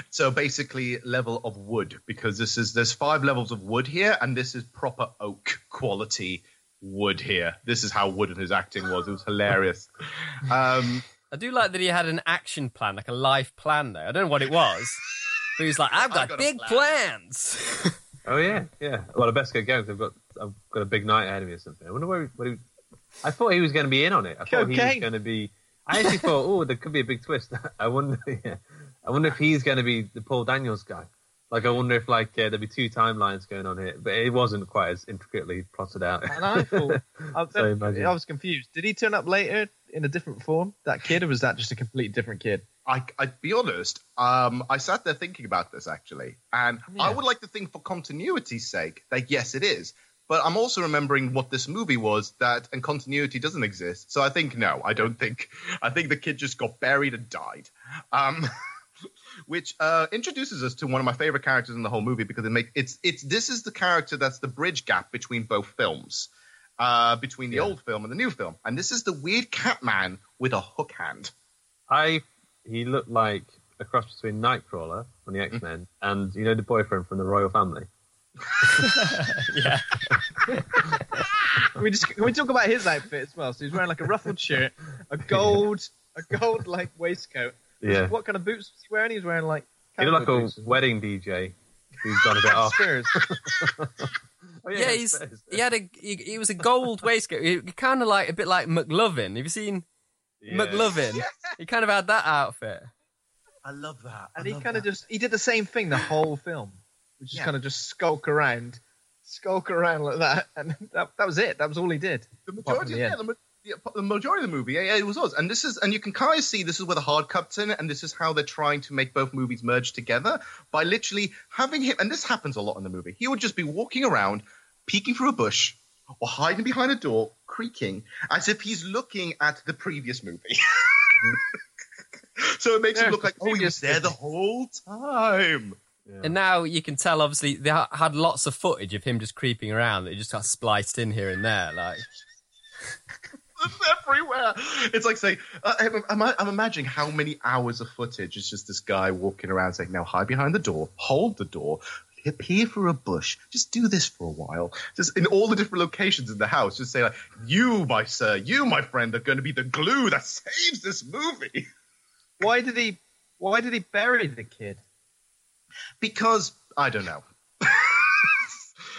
So basically, level of wood because this is there's five levels of wood here, and this is proper oak quality wood here. This is how wooden his acting was. It was hilarious. Um, I do like that he had an action plan, like a life plan, though. I don't know what it was, but he was like, "I've got, got big plan." plans." oh yeah, yeah. Well, I best get going. 'cause I've got I've got a big night ahead of me or something. I wonder where, what he, I thought he was going to be in on it. I thought he was going to be. I actually thought, oh, there could be a big twist. I wonder. Yeah, I wonder if he's going to be the Paul Daniels guy. Like, I wonder if like uh, there'd be two timelines going on here, but it wasn't quite as intricately plotted out. And I thought, I, So. I was confused. Did he turn up later in a different form, that kid, or was that just a completely different kid? I, I'd be honest. Um, I sat there thinking about this actually, and I would like to think, for continuity's sake, that yes, it is. But I'm also remembering what this movie was that, and continuity doesn't exist. So I think no, I don't think. I think the kid just got buried and died. Um, which uh, introduces us to one of my favorite characters in the whole movie because it make it's it's this is the character that's the bridge gap between both films. Uh, between the Yeah. old film and the new film, and this is the weird cat man with a hook hand. I he looked like a cross between Nightcrawler from the X Men and you know the boyfriend from the royal family. yeah. Can we just can we talk about his outfit as well? So he's wearing like a ruffled shirt, a gold, a gold like waistcoat. Yeah. What kind of boots was he wearing? He was wearing like. He looked like cowboy a wedding DJ who's gone a bit off. Spurs. Oh, Yeah, he's he had a he, he was a gold waistcoat. He, kind of like a bit like McLovin. Have you seen McLovin? He kind of had that outfit. I love that. and he kind of just he did the same thing the whole film, which is Yeah. kind of just skulk around, skulk around like that, and that, that was it. That was all he did. The majority, the yeah, the, ma- yeah, the majority of the movie, yeah, yeah, it was us. And this is, and you can kind of see this is where the hard cuts in, and this is how they're trying to make both movies merge together by literally having him. And this happens a lot in the movie. He would just be walking around, peeking through a bush, or hiding behind a door, creaking, as if he's looking at the previous movie. so it makes him look like oh, he was there the whole time. And now you can tell, obviously, they had lots of footage of him just creeping around that just got spliced in here and there. Like, It's everywhere. It's like saying, uh, I'm, I'm, I'm imagining how many hours of footage is just this guy walking around saying, now hide behind the door, hold the door, appear for a bush, just do this for a while. Just in all the different locations in the house, just say like, you, my sir, you, my friend, are going to be the glue that saves this movie. Why did he? Why did he bury the kid? Because, I don't know.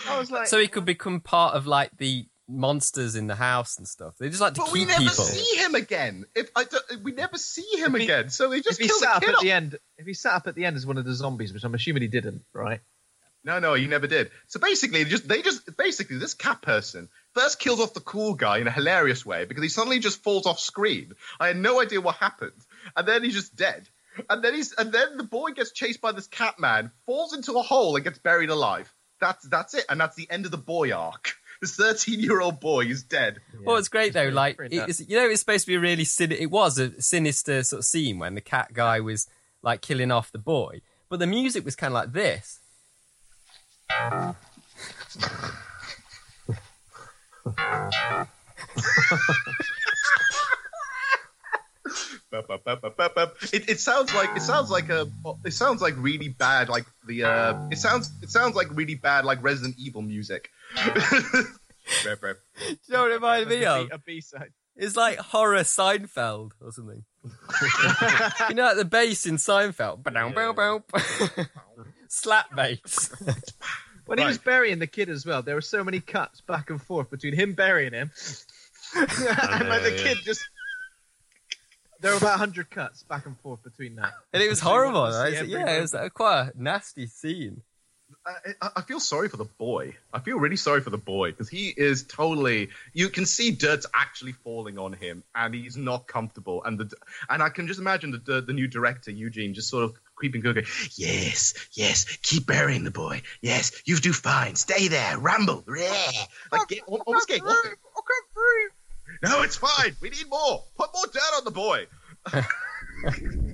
I was like, so he could become part of like the monsters in the house and stuff. They just like to kill people. But we keep never people. see him again. If I don't, we never see him he- again, so they just if he kill sat the up kid at off. the end, if he sat up at the end as one of the zombies, which I'm assuming he didn't, right? No, no, he never did. So basically, just they just basically this cat person first kills off the cool guy in a hilarious way because he suddenly just falls off screen. I had no idea what happened, and then he's just dead. And then he's and then the boy gets chased by this cat man, falls into a hole, and gets buried alive. That's that's it, and that's the end of the boy arc. This thirteen-year-old boy is dead. Well, it's great though. Like, it's, you know, it's supposed to be a really sin- It was a sinister sort of scene when the cat guy was like killing off the boy, but the music was kind of like this. It, it sounds like it sounds like a it sounds like really bad like the uh it sounds it sounds like really bad like Resident Evil music. Rep, rep. Do you know what it reminded me of? A B side. It's like horror Seinfeld or something. you know, like the bass in Seinfeld. Ba-dum, bow, bow. Slap bass. When he was burying the kid as well, there were so many cuts back and forth between him burying him and like the yeah. kid just. There were about 100 cuts back and forth between that. And it was So you wanted horrible. right? yeah, it was moment. quite a nasty scene. I, I- I feel sorry for the boy. I feel really sorry for the boy because he is totally. You can see dirt's actually falling on him, and he's not comfortable. And the and I can just imagine the the, the new director Eugene just sort of creeping, going, "Yes, yes, keep burying the boy. Yes, you do fine. Stay there, ramble, yeah. like get almost get. No, it's fine. We need more. Put more dirt on the boy.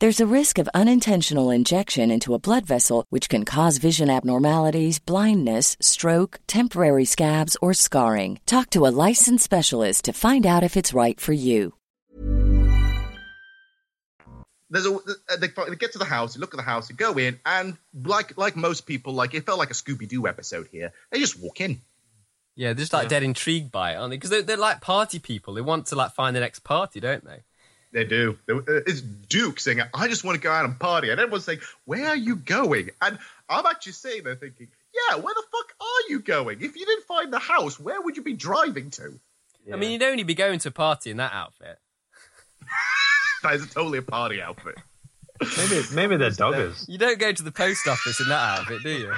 There's a risk of unintentional injection into a blood vessel, which can cause vision abnormalities, blindness, stroke, temporary scabs, or scarring. Talk to a licensed specialist to find out if it's right for you. There's a they, they get to the house, you look at the house, you go in, and like like most people, like it felt like a Scooby Doo episode here. They just walk in. Yeah, they're just like dead intrigued by it, aren't they? Because they're, they're like party people. They want to like find the next party, don't they? They do. Uh, It's Duke saying, "I just want to go out and party," and everyone's saying, "Where are you going?" And I'm actually sitting there thinking, "Yeah, where the fuck are you going? If you didn't find the house, where would you be driving to?" I mean, you'd only be going to a party in that outfit. That is totally a party outfit. Maybe maybe they're doggers. You don't go to the post office in that outfit, do you?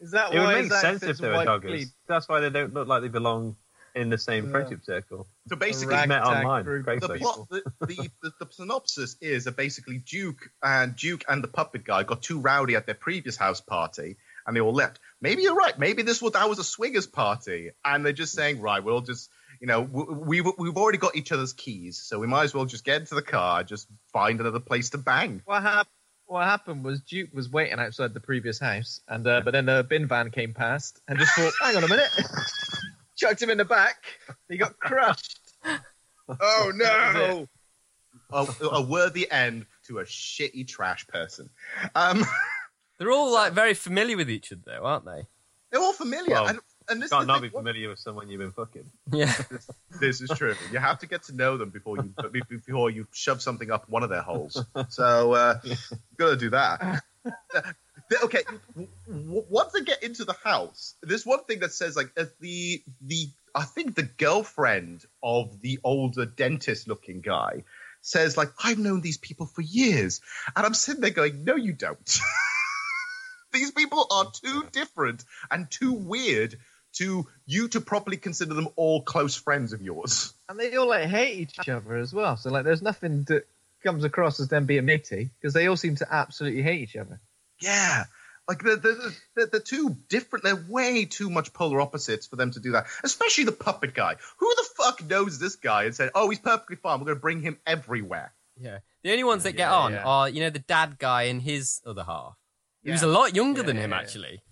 Is that It would make sense if they were white doggers. pleat? That's why they don't look like they belong in the same Yeah. friendship circle. So basically, met online. the plot, the, the, the, the synopsis is that basically Duke and Duke and the puppet guy got too rowdy at their previous house party, and they all left. Maybe you're right. Maybe this was that was a swingers party, and they're just saying, right, we'll just. You know, we, we've we've already got each other's keys, so we might as well just get into the car, just find another place to bang. What happened? What happened was Duke was waiting outside the previous house, and uh, but then the bin van came past and just thought, "Hang on a minute," chucked him in the back. He got crushed. Oh no! a, a worthy end to a shitty trash person. Um, They're all like very familiar with each other, though, aren't they? they're all familiar, Well, and, and this is Can't not thing, be familiar with someone you've been fucking. Yeah. this, this is true. You have to get to know them before you before you shove something up one of their holes. So uh, got to do that. Okay, once they get into the house, there's one thing that says like the the I think the girlfriend of the older dentist-looking guy says like I've known these people for years, and I'm sitting there going, no, you don't. these people are too different and too weird to you to properly consider them all close friends of yours. And they all like hate each other as well. So like, there's nothing that comes across as them being matey because they all seem to absolutely hate each other. Yeah. Like they're, they're, they're, they're too different. They're way too much polar opposites for them to do that. Especially the puppet guy. Who the fuck knows this guy and said, "Oh, he's perfectly fine. We're going to bring him everywhere." Yeah. The only ones that get on yeah. are, you know, the dad guy and his other half. He was a lot younger Yeah, than him, yeah. actually.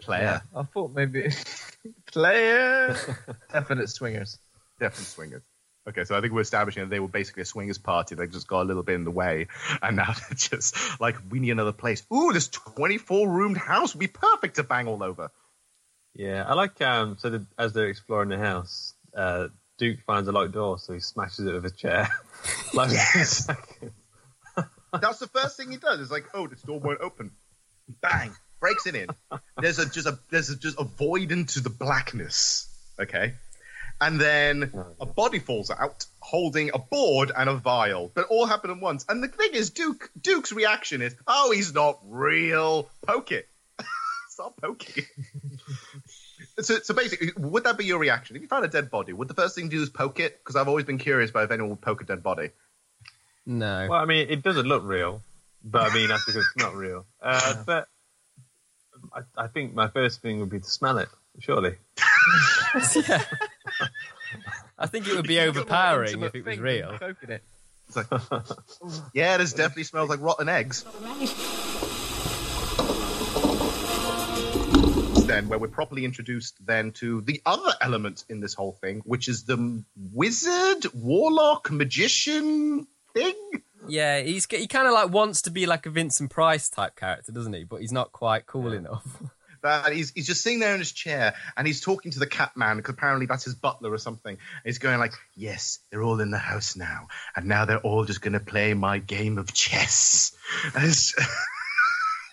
Player, I thought maybe player definite swingers. definitely swingers. Okay, so I think we're establishing that they were basically a swingers party. They just got a little bit in the way, and now they're just like, "We need another place." Ooh, this twenty-four roomed house would be perfect to bang all over. Yeah, I like um. So the, as they're exploring the house, uh, Duke finds a locked door, so he smashes it with a chair. like, That's the first thing he does. It's like, oh, this door won't open. Bang, breaks it in. There's a just a there's a, just a void into the blackness. Okay, and then a body falls out holding a board and a vial. But all happen at once. And the thing is, Duke Duke's reaction is, oh, he's not real. Poke it. Stop poking. it. so, so basically, would that be your reaction if you found a dead body? Would the first thing to do is poke it? Because I've always been curious about if anyone would poke a dead body. No. well, I mean, it doesn't look real, but I mean that's because it's not real. Uh, but I, I think my first thing would be to smell it. Surely. yeah. I think it would be overpowering if it was real. Poking it. It's like, yeah, this definitely smells like rotten eggs. Then, where we're properly introduced then to the other element in this whole thing, which is the wizard, warlock, magician thing. Yeah, he's he kind of like wants to be like a Vincent Price type character, doesn't he? But he's not quite cool enough. That he's he's just sitting there in his chair and he's talking to the cat man because apparently that's his butler or something. And he's going like, "Yes, they're all in the house now, and now they're all just going to play my game of chess."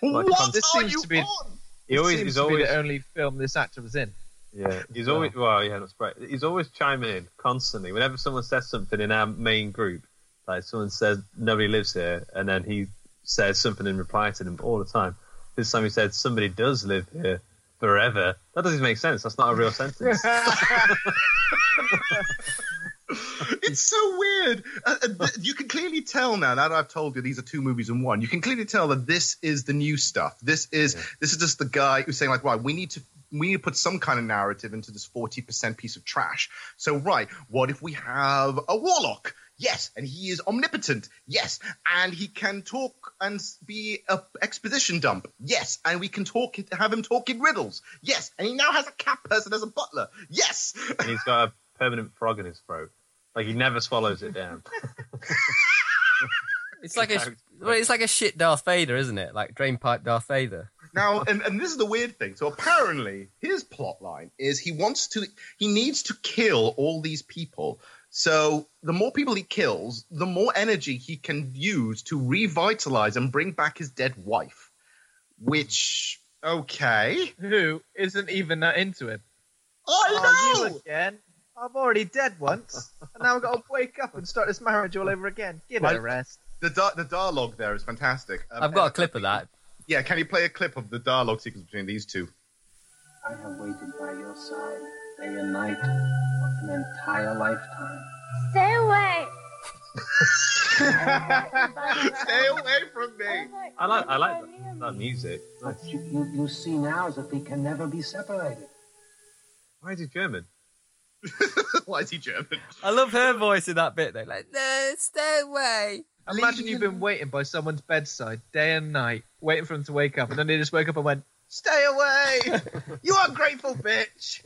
What This are seems you to be. on? He always, he's always, the only film this actor was in. yeah, he's always, well, yeah, that's right. He's always chiming in constantly. Whenever someone says something in our main group, like someone says nobody lives here, and then he says something in reply to them all the time. This time he said somebody does live here forever. That doesn't make sense. That's not a real sentence. it's so weird. Uh, uh, th- you can clearly tell now. Now that I've told you these are two movies in one, you can clearly tell that this is the new stuff. This is this is just the guy who's saying like, right, we need to we need to put some kind of narrative into this forty percent piece of trash. So right, what if we have a warlock? Yes, and he is omnipotent. Yes, and he can talk and be a exposition dump. Yes, and we can talk have him talk in riddles. Yes, and he now has a cat person as a butler. Yes. And he's got a permanent frog in his throat. Like he never swallows it down. It's like a well, it's like a shit Darth Vader, isn't it? Like drainpipe Darth Vader. Now, and, and this is the weird thing. So apparently, his plot line is he wants to, he needs to kill all these people. So the more people he kills, the more energy he can use to revitalize and bring back his dead wife. Which, okay. Who isn't even that into him? I Oh, know! you again? I'm already dead once, and now I've got to wake up and start this marriage all over again. Give it Right. a rest. The, di- the dialogue there is fantastic. Um, I've got a clip of that. Yeah, can you play a clip of the dialogue sequence between these two? I have waited by your side day and night for an entire lifetime. Stay away. Stay away from me. I like I like that, that music. But you, you, you see now as if we can never be separated. Why is he German? Why is he German? I love her voice in that bit though. Like, no, stay away. Imagine you've been waiting by someone's bedside day and night, waiting for them to wake up, and then they just woke up and went, "Stay away, you ungrateful bitch."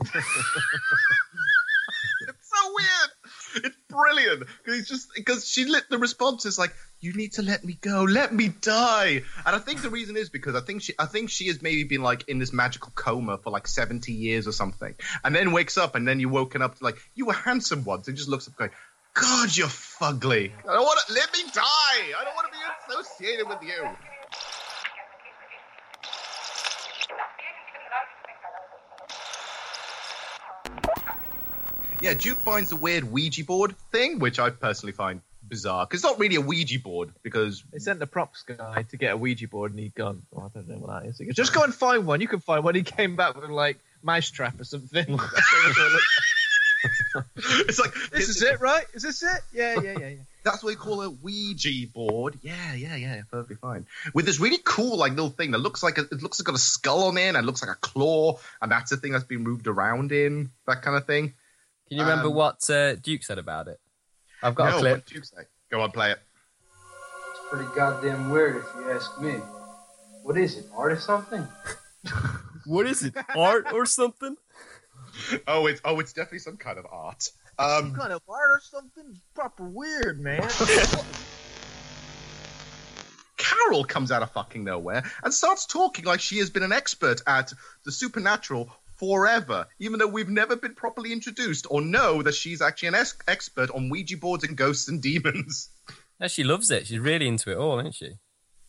It's weird. It's brilliant because just because she lit the response is like, "You need to let me go, let me die." And I think the reason is because I think she, I think she has maybe been like in this magical coma for like seventy years or something, and then wakes up, and then you woken up to like you were handsome once, and just looks up going. God, you're fugly. I don't want to let me die. I don't want to be associated with you. Yeah, Duke finds the weird Ouija board thing, which I personally find bizarre because it's not really a Ouija board because They sent the props guy to get a Ouija board, and he'd gone, oh, "I don't know what that is." He goes, "Just go and find one. You can find one." He came back with like mousetrap or something. it's like this is it, right? Is this it? Yeah, yeah, yeah, yeah. That's what we call a Ouija board. Yeah, yeah, yeah, perfectly fine. With this really cool like little thing that looks like a, it looks like got a skull on it and looks like a claw, and that's the thing that's been moved around in that kind of thing. Can you remember Um, what uh, Duke said about it? I've got no, a clip. What did you say? Go on, play it. It's pretty goddamn weird if you ask me. What is it? Art or something? What is it? Art or something? Oh, it's oh, it's definitely some kind of art. Um, kind of art or something? Proper weird, man. Carol comes out of fucking nowhere and starts talking like she has been an expert at the supernatural forever, even though we've never been properly introduced or know that she's actually an expert on Ouija boards and ghosts and demons. Yeah, she loves it. She's really into it all, isn't she?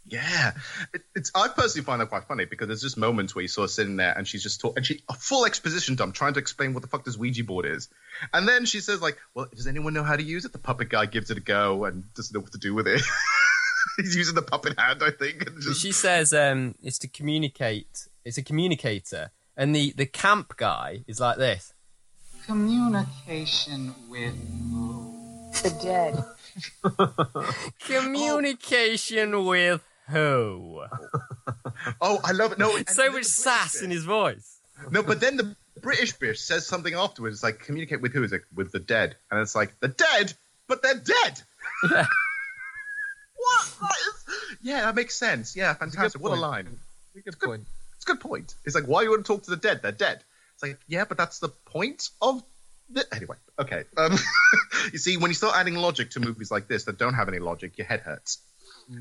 Yeah, it, it's. I personally find that quite funny because there's just moments where you saw her sitting there and she's just talking, and she a full exposition dump trying to explain what the fuck this Ouija board is, and then she says like, "Well, does anyone know how to use it?" The puppet guy gives it a go and doesn't know what to do with it. He's using the puppet hand, I think. And just, She says um, it's to communicate. It's a communicator, and the the camp guy is like this. Communication with The dead. Communication with who? oh, I love it. No, and so much the sass in his voice. No, but then the British bitch says something afterwards. It's like communicate with who? Is it with the dead, and it's like the dead, but they're dead. Yeah. what? That is, yeah, that makes sense. Yeah, fantastic. What a point. line. Good point. It's a good point. It's like why you want to talk to the dead? They're dead. It's like yeah, but that's the point of. The... Anyway, okay. Um, you see, when you start adding logic to movies like this that don't have any logic, your head hurts.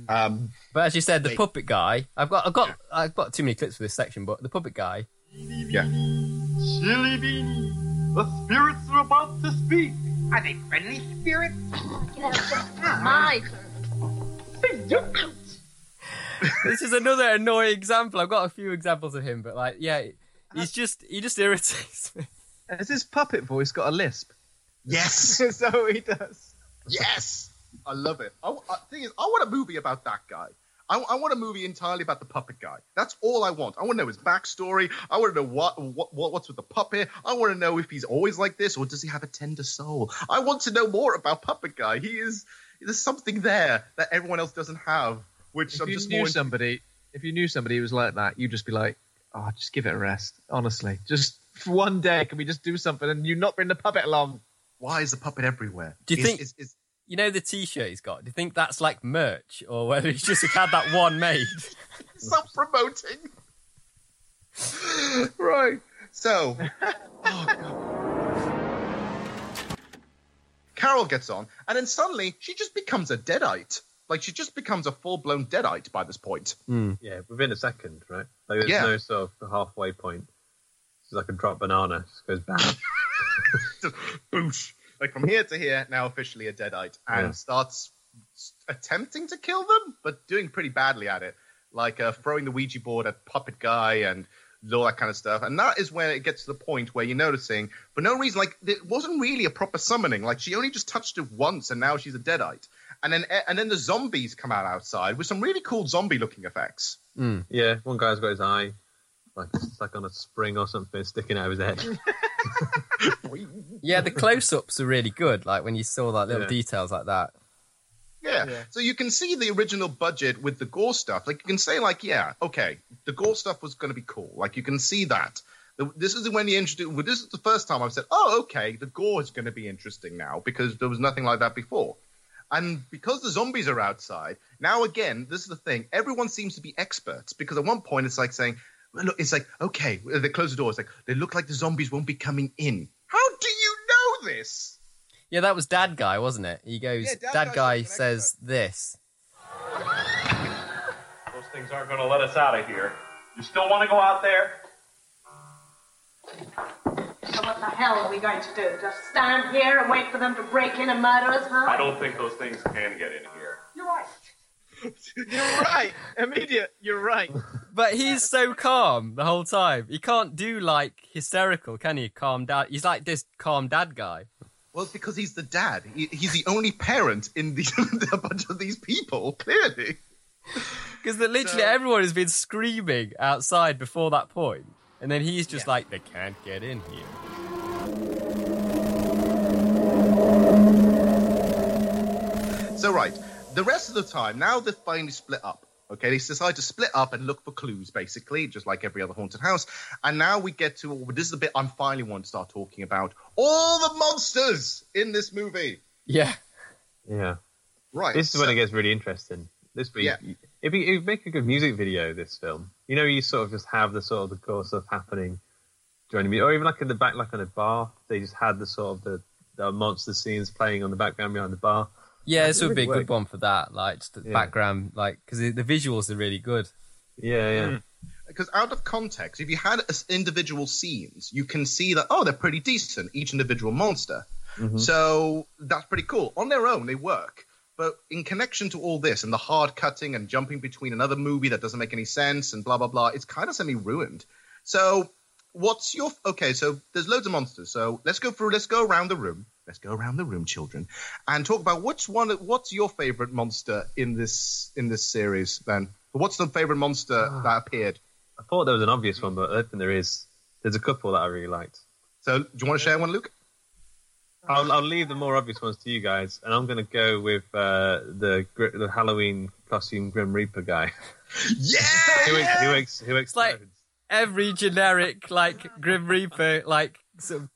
Um, But as you said, the Wait. puppet guy. I've got I've got I've got too many clips for this section, but the puppet guy. yeah. Chili beanie, the spirits are about to speak. Are they friendly spirits? My this is another annoying example. I've got a few examples of him, but like, yeah, he's uh, just he just irritates me. Has his puppet voice got a lisp? Yes. so he does. Yes, I love it. I, I, thing is, I want a movie about that guy. I, I want a movie entirely about the puppet guy. That's all I want. I want to know his backstory. I want to know what, what, what what's with the puppet. I want to know if he's always like this or does he have a tender soul. I want to know more about puppet guy. He is there's something there that everyone else doesn't have. Which If I'm you just knew more. somebody, if you knew somebody who was like that, you'd just be like, "Oh, just give it a rest." Honestly, just for one day, can we just do something and you not bring the puppet along? Why is the puppet everywhere? Do you Is- think- is- is- you know the T-shirt he's got. Do you think that's like merch, or whether he's just had that one made? Self promoting. right. So, oh God. Carol gets on, and then suddenly she just becomes a deadite. Like she just becomes a full blown deadite by this point. Yeah, within a second, right? Like there's Yeah. no sort of halfway point. She's like a drop banana, just goes bam. just boosh. Like from here to here, now officially a deadite, and Yeah. starts attempting to kill them, but doing pretty badly at it. Like uh, throwing the Ouija board at Puppet Guy and all that kind of stuff. And that is where it gets to the point where you're noticing, for no reason, like it wasn't really a proper summoning. Like she only just touched it once, and now she's a deadite. And then eh, and then the zombies come out outside with some really cool zombie looking effects. Hmm. Yeah, one guy's got his eye like it's like on a spring or something sticking out of his head. Yeah, the close-ups are really good. Like when you saw that little Yeah. details like that. Yeah. So you can see the original budget with the gore stuff. Like you can say, like, yeah, okay, the gore stuff was going to be cool. Like you can see that. This is when you introduce. Well, this is the first time I've said, oh, okay, the gore is going to be interesting now because there was nothing like that before. And because the zombies are outside, now again, this is the thing. Everyone seems to be experts because at one point it's like saying, well, look, it's like, okay, uh, they close the door. It's like, they look like the zombies won't be coming in. How do you know this? Yeah, that was Dad Guy, wasn't it? He goes, Yeah, Dad Dad, Guy's Guy an says this. Those things aren't going to let us out of here. You still want to go out there? So what the hell are we going to do? Just stand here and wait for them to break in and murder us, huh? I don't think those things can get in here. You're right. You're right. Immediate. You're right. But he's so calm the whole time. He can't do like hysterical, can he? Calm dad. He's like this calm dad guy. Well, it's because he's the dad. He, he's the only parent in the, a bunch of these people, clearly. Because literally So- everyone has been screaming outside before that point, and then he's just like, they can't get in here. So, right, the rest of the time, now they're finally split up. Okay, they decide to split up and look for clues, basically, just like every other haunted house. And now we get to oh, this is the bit I'm finally want to start talking about all the monsters in this movie. Yeah. Yeah. Right. This is when it gets really interesting. This be Yeah. it'd be it'd make a good music video. This film, you know, you sort of just have the sort of the core stuff happening during the music, or even like in the back, like on a bar, they just had the sort of the, the monster scenes playing on the background behind the bar. Yeah, this would be a good one for that. Like just the Yeah. background, like because the, the visuals are really good. Yeah, yeah. Hmm. Because out of context, if you had as individual scenes, you can see that oh, they're pretty decent, each individual monster. Mm-hmm. So that's pretty cool. On their own, they work. But in connection to all this and the hard cutting and jumping between another movie that doesn't make any sense and blah blah blah, it's kind of semi ruined. So what's your okay? So there's loads of monsters. So let's go through. Let's go around the room. Let's go around the room, children, and talk about which one. What's your favorite monster in this in this series? Then, what's the favorite monster ah. that appeared? I thought there was an obvious one, but I think there is. There's a couple that I really liked. So, do you want to share one, Luke? I'll, I'll leave the more obvious ones to you guys, and I'm going to go with uh, the the Halloween costume Grim Reaper guy. Yeah, who, who, ex- who It's like every generic like Grim Reaper like sort of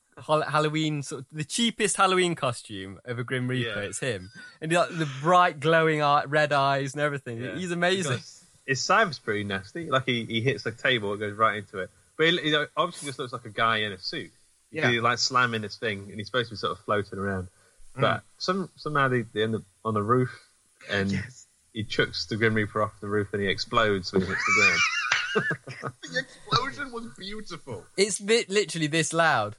Halloween sort of the cheapest Halloween costume of a Grim Reaper. Yeah. It's him, and like the bright glowing eye, red eyes and everything. Yeah. He's amazing. Because His cyber's pretty nasty. Like he, he hits the table, it goes right into it. But he, he obviously just looks like a guy in a suit. You Yeah. see, like slamming this thing, and he's supposed to be sort of floating around. Mm. But some somehow they, they end up on the roof, and he chucks the Grim Reaper off the roof, and he explodes when he hits the ground. the explosion was beautiful. It's li- literally this loud.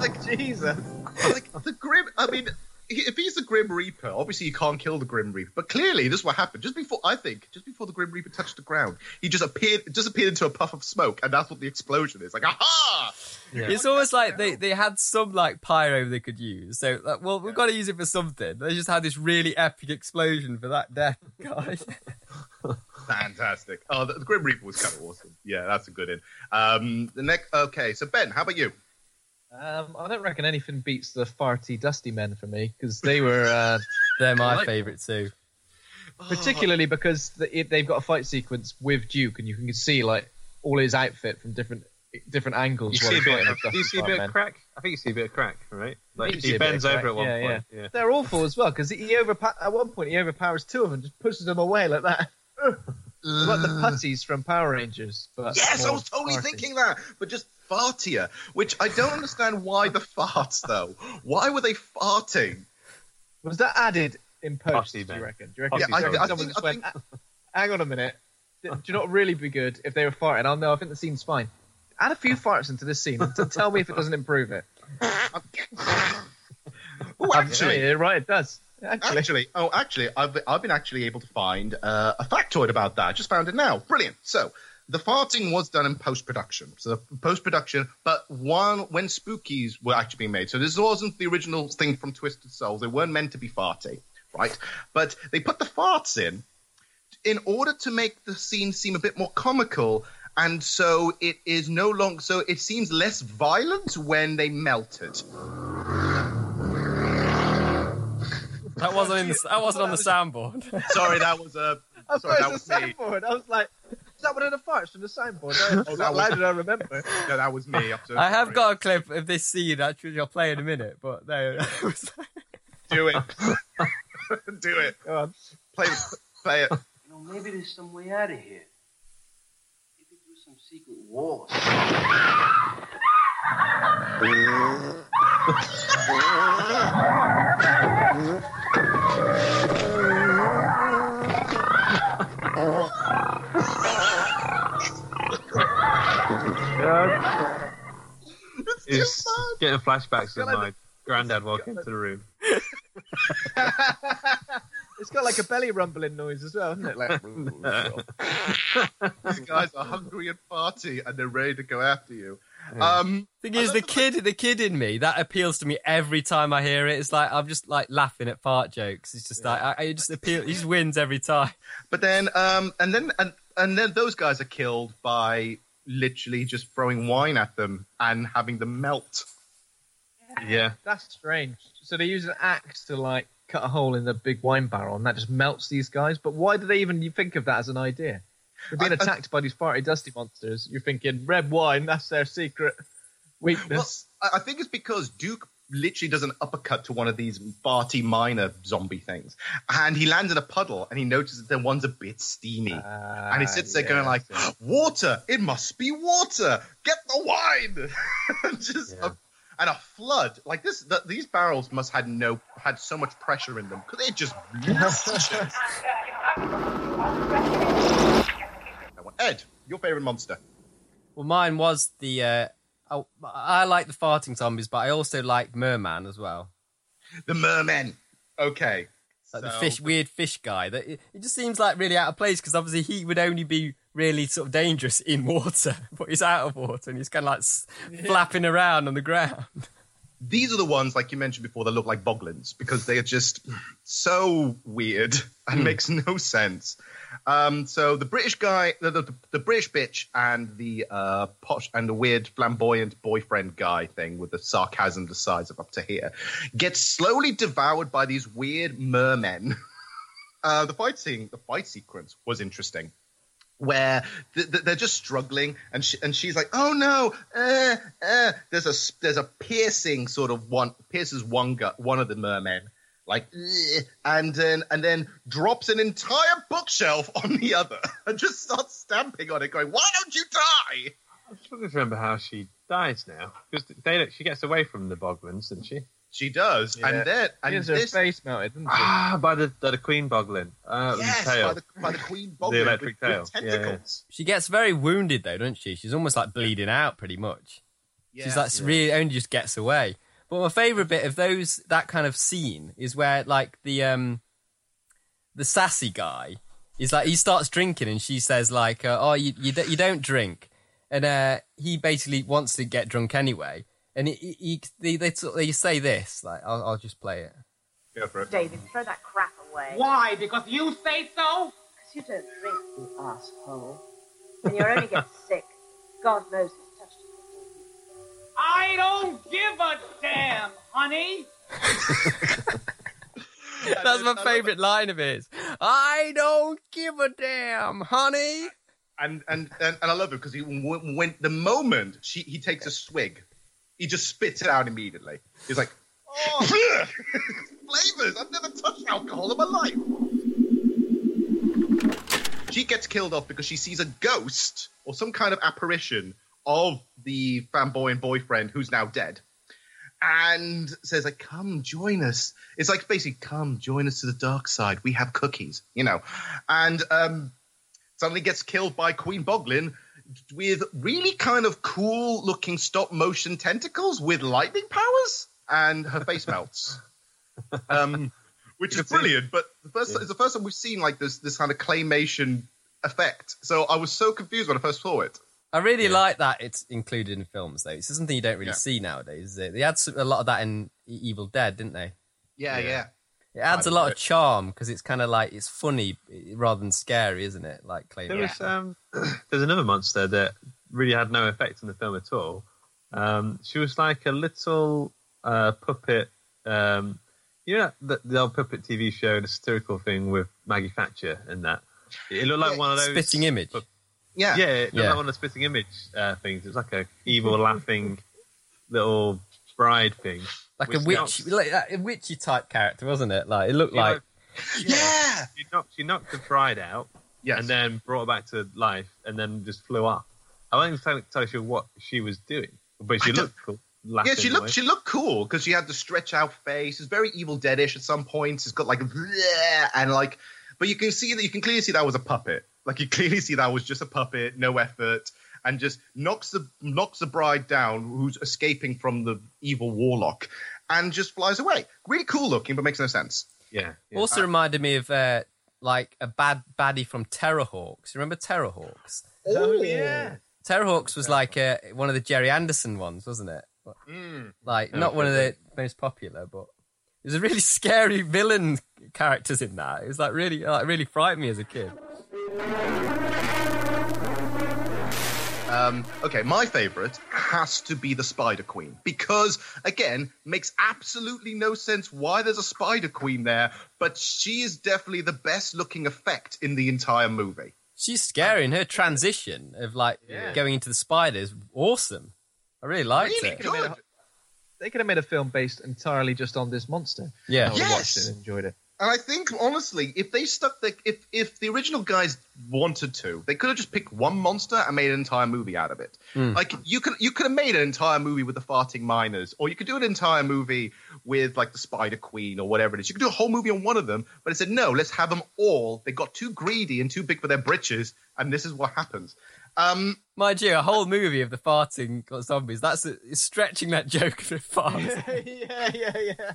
like Jesus. Like the grim. I mean, he- if he's the Grim Reaper, obviously you can't kill the Grim Reaper. But clearly, this is what happened. Just before, I think, just before the Grim Reaper touched the ground, he just appeared, just appeared into a puff of smoke, and that's what the explosion is. Like, aha! It's almost like they, they had some like pyro they could use. So like, well, we've got to use it for something. They just had this really epic explosion for that death guy. Fantastic. Oh, the, the Grim Reaper was kind of awesome. Yeah, that's a good in. Um, the next. Okay, so Ben, how about you? Um, I don't reckon anything beats the farty, dusty men for me because they were. Uh, They're my Like- favourite too. particularly because the, it, they've got a fight sequence with Duke, and you can see like all his outfit from different different angles. You see a bit. Of, the you see a bit of crack? I think you see a bit of crack, right? Like he bends over at one yeah, point. yeah. Yeah. They're awful as well because he overpo- at one point he overpowers two of them, just pushes them away like that. like the putties from Power Rangers. But Yes, I was totally farty. thinking that, but just fartier. Which I don't understand why the farts though. Why were they farting? Was that added in post? Posse, do you reckon? Do you reckon? Yeah, I- do I think- just I went, "Ah, Hang on a minute. Do you not really be good if they were farting? Oh know. I think the scene's fine. Add a few farts into this scene and t- tell me if it doesn't improve it. Oh, actually, Yeah, yeah, right, it does. Actually, Actually, oh, actually, I've I've been actually able to find uh, a factoid about that. I just found it now. Brilliant. So the farting was done in post production. So post production, but one when spookies were actually being made. So this wasn't the original thing from Twisted Souls. They weren't meant to be farty, right? But they put the farts in in order to make the scene seem a bit more comical. And so it is no longer so it seems less violent when they melted. That wasn't in the, that wasn't on the soundboard. Sorry, that was a. I sorry, that was was the me. soundboard. I was like, is that one of the farts from the soundboard? No, Oh, that that was- did I remember? No, that was me. I'm I have got a clip of this scene actually. I'll play in a minute, but no, it was- Do it. Do it. Go on. Play, play it. You know, maybe there's some way out of here. Maybe through some secret walls. Is getting flashbacks of my granddad walking into the room. It's got like a belly rumbling noise as well, isn't it? Like, These guys are hungry and farty, and they're ready to go after you. Um, Thing is, the kid, the kid in me, that appeals to me every time I hear it. It's like I'm just like laughing at fart jokes. It's just like I, I just appeal. He just wins every time. but then, um, and then, and, and then those guys are killed by literally just throwing wine at them and having them melt. Yeah. That's strange. So they use an axe to like cut a hole in the big wine barrel, and that just melts these guys. But why do they even think of that as an idea? They're being I- I- attacked by these farty, dusty monsters. You're thinking red wine. That's their secret weakness. I I think it's because Duke literally does an uppercut to one of these farty minor zombie things, and he lands in a puddle, and he notices that one's a bit steamy, and he sits there going like, "Water! It must be water! Get the wine!" Just a, and a flood like this. The, these barrels must had no had so much pressure in them because they just. That one. Ed, your favorite monster? Well, mine was the. Uh, I, I like the farting zombies, but I also like Merman as well. The Merman. Okay. Like the fish, weird fish guy. That it, it just seems like really out of place because obviously he would only be really sort of dangerous in water, but he's out of water and he's kind of like flapping around on the ground. these are the ones like you mentioned before that look like boglins because they are just so weird and makes no sense. Um, so the british guy the, the, the british bitch and the uh, posh and the weird flamboyant boyfriend guy thing with the sarcasm the size of up to here gets slowly devoured by these weird mermen. Uh, the fight scene the fight sequence was interesting where th- th- they're just struggling, and she- and she's like, "Oh no!" Uh, uh. There's a there's a piercing sort of one pierces one gut one of the mermen, like, and then and then drops an entire bookshelf on the other, and just starts stamping on it, going, "Why don't you die?" I'm struggling to remember how she dies now because she gets away from the Boglins, doesn't she? She does, and then and She has her this face melted, didn't she? Ah, by the by the Queen Boglin. Uh, with the yes, by the by the queen the electric with, tail. with Yeah, yeah. tentacles. She gets very wounded though, doesn't she? She's almost like bleeding out pretty much. She's Yeah. like really only just gets away. But my favourite bit of those that kind of scene is where like the um the sassy guy is like he starts drinking and she says like uh, oh you you, don't- you don't drink and uh he basically wants to get drunk anyway and he, he, he they, they say this like I'll, I'll just play it. Go for it. David, throw that crap away. Why? Because you say so? Because you don't drink, you asshole. And you'll only get sick. God knows it's touched you. I don't give a damn, honey. That's my favourite line of his. I don't give a damn, honey. and and and, and I love it because he when, when the moment she he takes a swig, he just spits it out immediately. He's like, "Oh, flavors! I've never touched alcohol in my life." She gets killed off because she sees a ghost or some kind of apparition of the flamboyant boyfriend who's now dead, and says like, "Come join us." It's like basically, "Come join us to the dark side. We have cookies," you know, and um, suddenly gets killed by Queen Boglin with really kind of cool looking stop motion tentacles with lightning powers, and her face melts. Um, which is brilliant, but the first it's the first time we've seen like this this kind of claymation effect. So I was so confused when I first saw it. I really like that it's included in films, though. It's something you don't really Yeah. see nowadays. Is it? They had a lot of that in Evil Dead, didn't they? Yeah, yeah. It adds a lot of charm because it's kind of like it's funny rather than scary, isn't it? Like clay. There was um, there's another monster that really had no effect on the film at all. Um, she was like a little uh, puppet. Um, you know the, the old puppet TV show, the satirical thing with Maggie Thatcher and that. It looked like one of those Spitting image. Yeah, yeah, it looked Yeah. like one of the spitting image uh, things. It was like a evil laughing little bride thing, like a which witch, like a witchy type character, wasn't it? Like it looked You know, like Yeah. She knocked, she knocked the bride out Yes. and then brought her back to life and then just flew up. I wasn't entirely entirely sure what she was doing, but she I looked cool. Yeah, she away. looked she looked cool because she had the stretch out face. It's very Evil Deadish at some points. It's got like and like, but you can see that you can clearly see that was a puppet. Like you clearly see that was just a puppet, no effort, and just knocks the knocks the bride down who's escaping from the evil warlock, and just flies away. Really cool looking, but makes no sense. Yeah. also reminded me of uh, like a bad baddie from Terrahawks. You remember Terrahawks? Oh, yeah. Terrahawks was like uh, one of the Gerry Anderson ones, wasn't it? Mm. Like Oh, not one of the most popular, but there's a really scary villain characters in that. It was like really, like really frightened me as a kid. Um, okay, my favorite has to be the Spider Queen because, again, makes absolutely no sense why there's a Spider Queen there, but she is definitely the best looking effect in the entire movie. She's scary, and her transition of like going into the spider is awesome. I really liked Really it. Could have made a- they could have made a film based entirely just on this monster. Yeah. I Yes. watched it and enjoyed it. And I think, honestly, if they stuck the if if the original guys wanted to, they could have just picked one monster and made an entire movie out of it. Mm. Like you could you could have made an entire movie with the farting miners, or you could do an entire movie with like the Spider Queen or whatever it is. You could do a whole movie on one of them, but it said no, let's have them all. They got too greedy and too big for their britches, and this is what happens. Um, Mind you, a whole movie of the farting zombies. That's it's stretching that joke a bit far. yeah, yeah, yeah.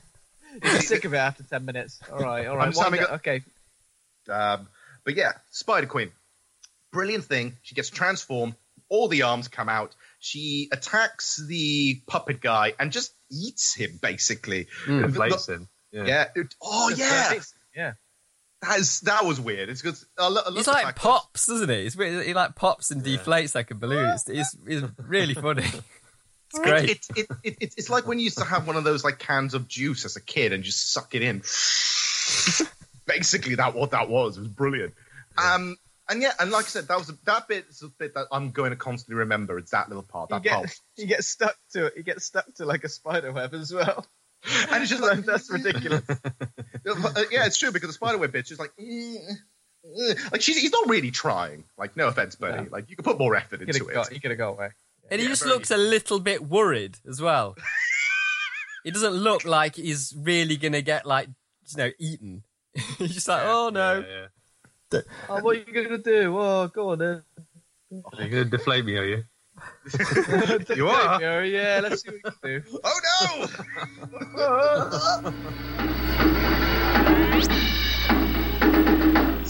You get sick of it after ten minutes. All right, all right. I'm sorry, Wind I up- got- okay. Um, but yeah, Spider Queen, brilliant thing. She gets transformed. All the arms come out. She attacks the puppet guy and just eats him, basically. Mm. The- him. Yeah. Yeah. it- oh Just yeah. nice. Yeah. That is that was weird. It's because I, lo- I He's like fact pops, doesn't he? It's weird. He like pops and deflates like a balloon. It's, it's, it's really funny. It's great. It, it, it, it, it's like when you used to have one of those like cans of juice as a kid and just suck it in. Basically, that what that was. It was brilliant. Um, and yeah, and like I said, that was that bit is a bit that I'm going to constantly remember. It's that little part, You that get, pulse. you get stuck to it. You get stuck to like a spider web as well. And it's just like that's ridiculous. Uh, yeah, it's true because the spiderweb bitch is like, like she's he's not really trying. Like, no offense, buddy. Like, you could put more effort into could it. have got, you could have got away. And he Yeah, just looks a little bit worried as well. he doesn't look like he's really gonna get like you know eaten. he's just like, oh no. Yeah, Oh, what are you gonna do? Oh, go on then. yeah. You're going to deflate me, are you? you are? Yeah, let's see what you can do. Oh no!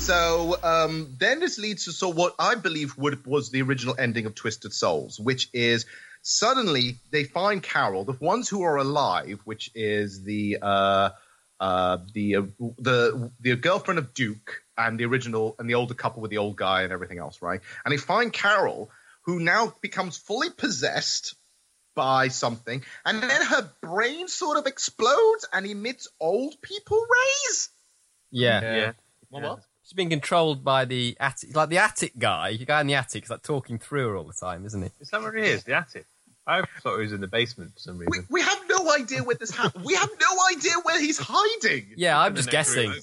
So um, then this leads to so what I believe would was the original ending of Twisted Souls, which is suddenly they find Carol, the ones who are alive, which is the uh, uh, the uh, the the girlfriend of Duke and the original and the older couple with the old guy and everything else, right? And they find Carol, who now becomes fully possessed by something, and then her brain sort of explodes and emits old people rays. Yeah. Yeah. Well, what? She's being controlled by the attic, like the attic guy. The guy in the attic is like talking through her all the time, isn't he? Is that where he is? The attic. I thought he was in the basement for some reason. We have no idea where this happened. We have no idea where he's hiding. Yeah, I'm In the just guessing.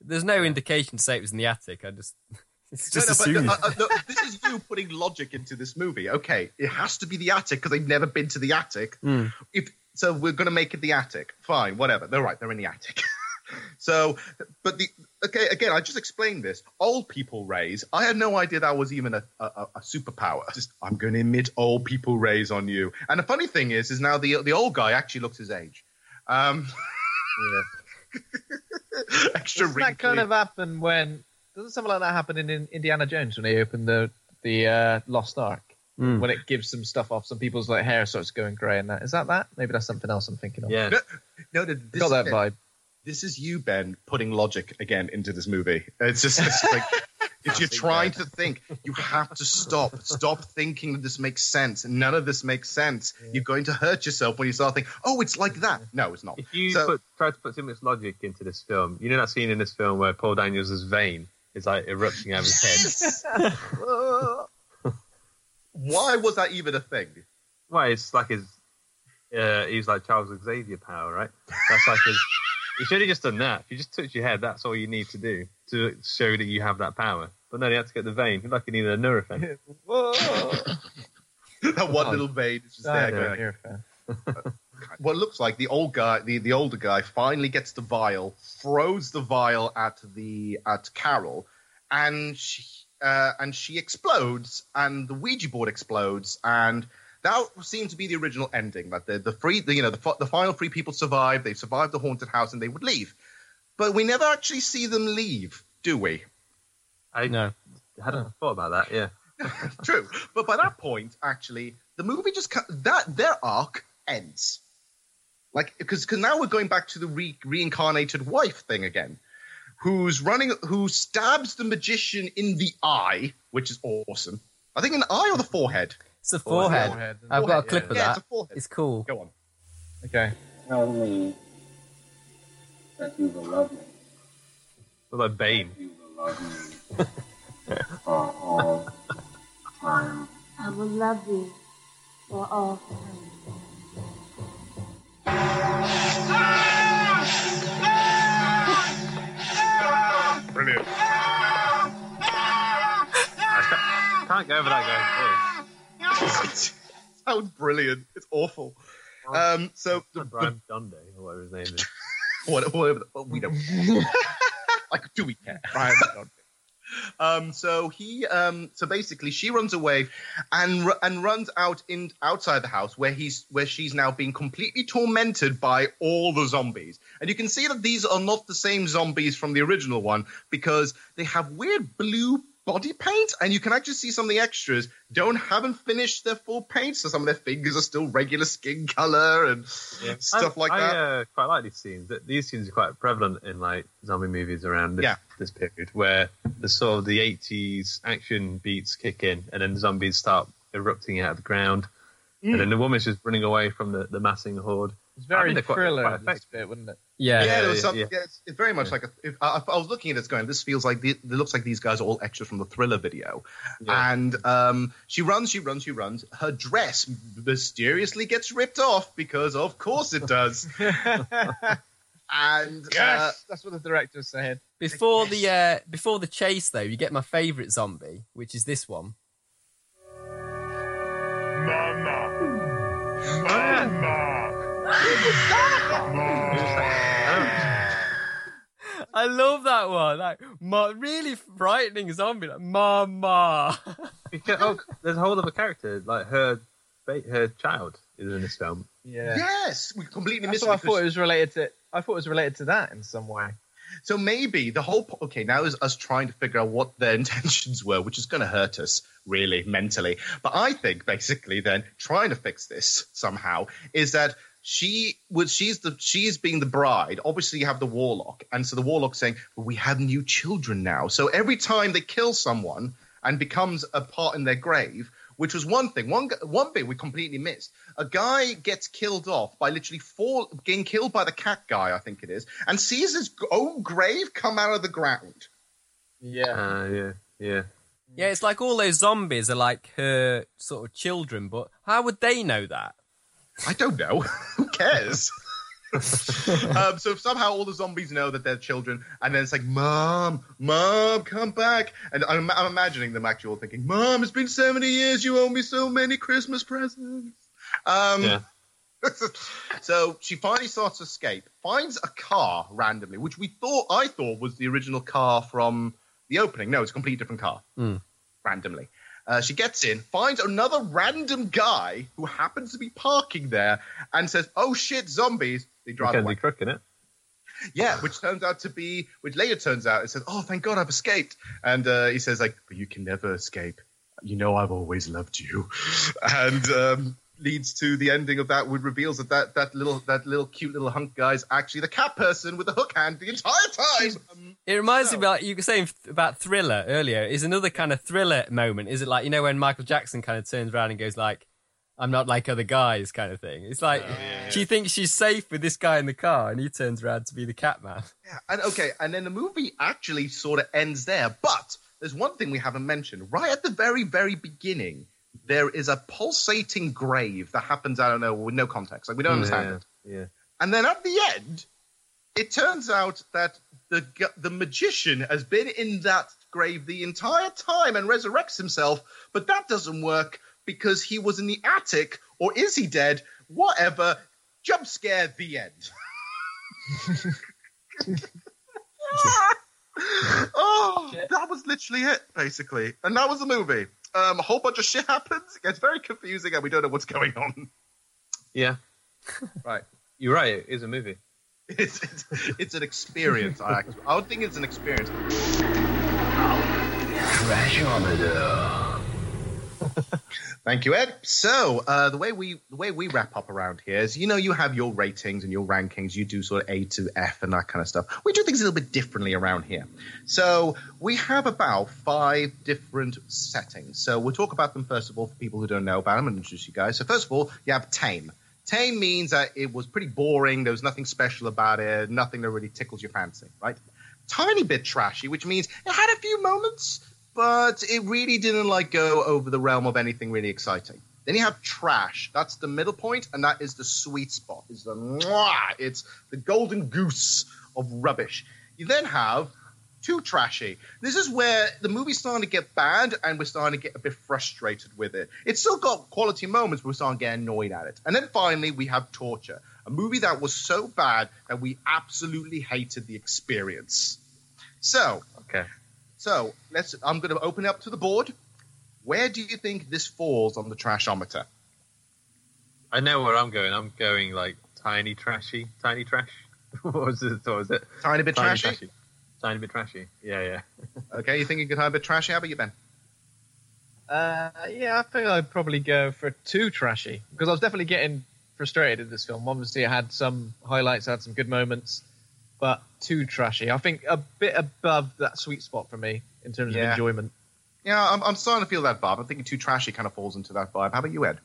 There's no indication to say it was in the attic. I just, it's just no, but, assuming. uh, uh, no, this is you putting logic into this movie. Okay, it has to be the attic because they've never been to the attic. Hmm. If so, we're going to make it the attic. Fine, whatever. They're right. They're in the attic. so, but the okay again. I just explained this. Old people rays. I had no idea that was even a, a, a- a superpower. Just I'm going to emit old people rays on you. And the funny thing is, is now the the old guy actually looks his age. Um, extra Doesn't that kind of happen when doesn't something like that happen in, in Indiana Jones when they open the the uh, Lost Ark? Hmm. When it gives some stuff off, some people's like hair starts going grey, and that is that that? Maybe that's something else I'm thinking of. Yeah. No, no, no, this got that vibe. This is you, Ben, putting logic again into this movie. It's just it's like if you're trying to think, you have to stop. Stop thinking that this makes sense. None of this makes sense. You're going to hurt yourself when you start thinking, "Oh, it's like that." No, it's not. If you So- put, try to put too much logic into this film, you know that scene in this film where Paul Daniels' vein is like erupting out of his head. Why was that even a thing? Well, it's like his. Uh, he's like Charles Xavier power, right? That's like his. You should have just done that. If you just touch your head, that's all you need to do to show that you have that power. But no, they had to get the vein. Like you needed a Nurofen. that one little vein is just I there. going, you're what looks like the old guy, the, the older guy, finally gets the vial, throws the vial at the at Carol, and she uh, and she explodes, and the Ouija board explodes, and that seemed to be the original ending. That the the free, the, you know, the, the final three people survive. They survive the haunted house, and they would leave. But we never actually see them leave, do we? I no. hadn't thought about that. Yeah. True, but by that point, actually, the movie just ca- that their arc ends. Like, because now we're going back to the re- reincarnated wife thing again, who's running, who stabs the magician in the eye, which is awesome. I think in the eye or the forehead. It's the forehead. Forehead. I've got a clip yeah. of Yeah, that. it's a. It's cool. Go on. Okay. Tell me that you will love me. What about Bane? You will love me for all time. I will love you for all time. Brilliant. I can't, can't go over that guy's Sounds brilliant. It's awful. Um, so the. Brian or whatever his name is. what, whatever, the- well, we don't. like, do we care? Brian Dodge. Um, so he, um, so basically, she runs away and and runs out in outside the house where he's where she's now being completely tormented by all the zombies. And you can see that these are not the same zombies from the original one because they have weird blue body paint, and you can actually see some of the extras don't haven't finished their full paint, so some of their fingers are still regular skin color and stuff I, like I, that. uh, quite like these scenes. These scenes are quite prevalent in like zombie movies around this, Yeah. this period, where the sort of the '80s action beats kick in, and then the zombies start erupting out of the ground, Mm. and then the woman's just running away from the, the massing horde. It's very think they're quite- thriller quite this bit, wouldn't it? Yeah. yeah, there was some, yeah. yeah. it's, it's very much like a. If, I, I was looking at this going, this feels like the, it looks like these guys are all extras from the thriller video, and um, she runs, she runs, she runs. Her dress mysteriously gets ripped off because, of course, it does. and Yes, uh, that's what the director's saying. Before the uh, before the chase, though, you get my favourite zombie, which is this one. I love that one. Like, ma- really frightening zombie. Like, mama. Because, oh, there's a whole other character, like her, her child is in this film. Yeah. yes, we completely That's missed. what I thought it was related to. I thought it was related to that in some way. So maybe the whole po- okay now is us trying to figure out what their intentions were, which is going to hurt us really mentally. But I think basically then trying to fix this somehow is that she was she's the she's being the bride. Obviously, you have the warlock, and so the warlock saying well, we have new children now. So every time they kill someone and becomes a part in their grave. Which was one thing. One one bit we completely missed. A guy gets killed off by literally fall, getting killed by the cat guy, I think it is, and sees his own grave come out of the ground. Yeah. Uh, yeah. Yeah. Yeah, it's like all those zombies are like her sort of children, but how would they know that? I don't know. Who cares? um, so somehow all the zombies know that they're children, and then it's like, "Mom, Mom, come back!" And I'm, I'm imagining them actually all thinking, "Mom, it's been 70 years. You owe me so many Christmas presents." Um, Yeah. so she finally starts to escape, finds a car randomly, which we thought I thought was the original car from the opening. No, it's a completely different car. Randomly, uh, she gets in, finds another random guy who happens to be parking there, and says, "Oh shit, zombies!" They drive Mackenzie away. Crook in it. Yeah, which turns out to be, which later turns out, it says, "Oh, thank God, I've escaped." And uh, he says, "Like, but you can never escape. You know, I've always loved you," and um, leads to the ending of that, would reveals that that that little that little cute little hunk guy's actually the cat person with the hook hand the entire time. Um, It reminds me about you were saying about Thriller earlier. Is another kind of thriller moment? Is it like you know when Michael Jackson kind of turns around and goes like, "I'm not like other guys," kind of thing. It's like she thinks she's safe with this guy in the car, and he turns around to be the cat man. Yeah, and okay, and then the movie actually sort of ends there. But there's one thing we haven't mentioned. Right at the very, very beginning, there is a pulsating grave that happens, I don't know, with no context. Like, we don't understand it. Yeah. And then at the end, it turns out that the the magician has been in that grave the entire time and resurrects himself, but that doesn't work because he was in the attic, or is he dead? Whatever. Jump scare. The end. oh, that was literally it, basically, and that was the movie. Um, a whole bunch of shit happens. It gets very confusing, and we don't know what's going on. Yeah. Right. You're right. It is a movie. It's it's, it's an experience. I I would think it's an experience. Thank you, Ed. So uh, the way we the way we wrap up around here is, you know, you have your ratings and your rankings. You do sort of A to F and that kind of stuff. We do things a little bit differently around here. So we have about five different settings. So we'll talk about them first of all for people who don't know about them and introduce you guys. So first of all, you have tame. Tame means that it was pretty boring. There was nothing special about it. Nothing that really tickles your fancy, right? Tiny bit trashy, which means it had a few moments, but it really didn't like go over the realm of anything really exciting. Then you have trash. That's the middle point, and that is the sweet spot. It's the mwah, it's the golden goose of rubbish. You then have too trashy. This is where the movie's starting to get bad, and we're starting to get a bit frustrated with it. It's still got quality moments, but we're starting to get annoyed at it. And then finally, we have torture. A movie that was so bad that we absolutely hated the experience. So, Okay. So let's. I'm going to open it up to the board. Where do you think this falls on the trashometer? I know where I'm going. I'm going like tiny trashy, tiny trash. what was it? What was it? Tiny bit trashy? Tiny bit trashy. Yeah, yeah. Okay, you think you could have a bit trashy? How about you, Ben? Uh, yeah, I think I'd probably go for too trashy because I was definitely getting frustrated in this film. Obviously, it had some highlights, it had some good moments, but too trashy. I think a bit above that sweet spot for me in terms Yeah. of enjoyment. Yeah, I'm, I'm starting to feel that vibe. I'm thinking too trashy kind of falls into that vibe. How about you, Ed?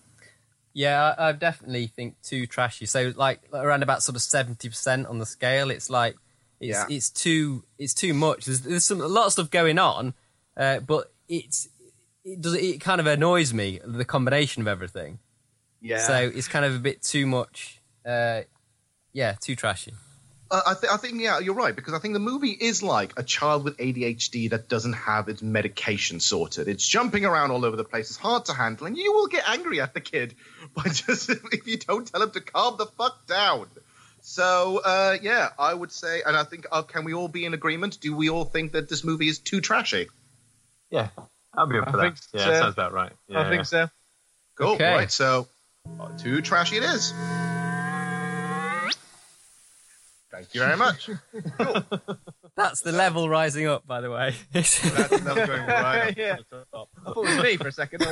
Yeah, I, I definitely think too trashy. So like around about sort of seventy percent on the scale. It's like it's Yeah. it's too it's too much. There's there's some a lot of stuff going on, uh, but it's it does it kind of annoys me the combination of everything. Yeah. So it's kind of a bit too much. Uh, yeah, too trashy. Uh, I, th- I think, yeah, you're right, because I think the movie is like a child with ADHD that doesn't have its medication sorted. It's jumping around all over the place. It's hard to handle, and you will get angry at the kid by just if you don't tell him to calm the fuck down. So, uh, yeah, I would say, and I think, uh, can we all be in agreement? Do we all think that this movie is too trashy? Yeah. I'll be up I for that. think Yeah, so. sounds about right. Yeah, I think so. Cool. Okay. Right. So, uh, too trashy it is. Thank you very much. That's the level rising up, by the way. That's, that's going right up. yeah. I thought it was me for a second.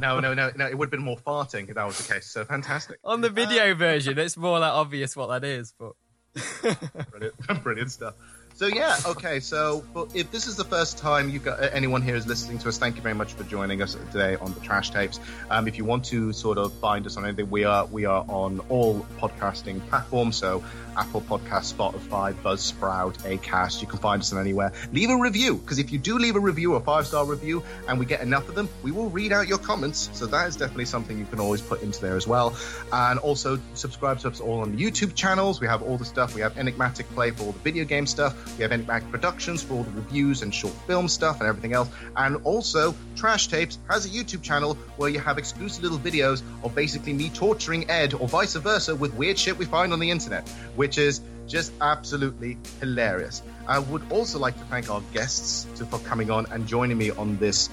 No, no, no, no. It would have been more farting if that was the case. So fantastic. on the video version, it's more like obvious what that is, but Brilliant, brilliant stuff. So yeah, okay. So but if this is the first time you've got anyone here is listening to us, thank you very much for joining us today on the Trash Tapes. Um, if you want to sort of find us on anything, we are we are on all podcasting platforms. So Apple Podcast, Spotify, Buzzsprout, Acast. You can find us on anywhere. Leave a review because if you do leave a review, a five star review, and we get enough of them, we will read out your comments. So that is definitely something you can always put into there as well. And also subscribe to us all on the YouTube channels. We have all the stuff. We have Enigmatic Play for all the video game stuff. We have Enigmatic Productions for all the reviews and short film stuff and everything else. And also, Trash Tapes has a YouTube channel where you have exclusive little videos of basically me torturing Ed or vice versa with weird shit we find on the internet, which is just absolutely hilarious. I would also like to thank our guests to, for coming on and joining me on this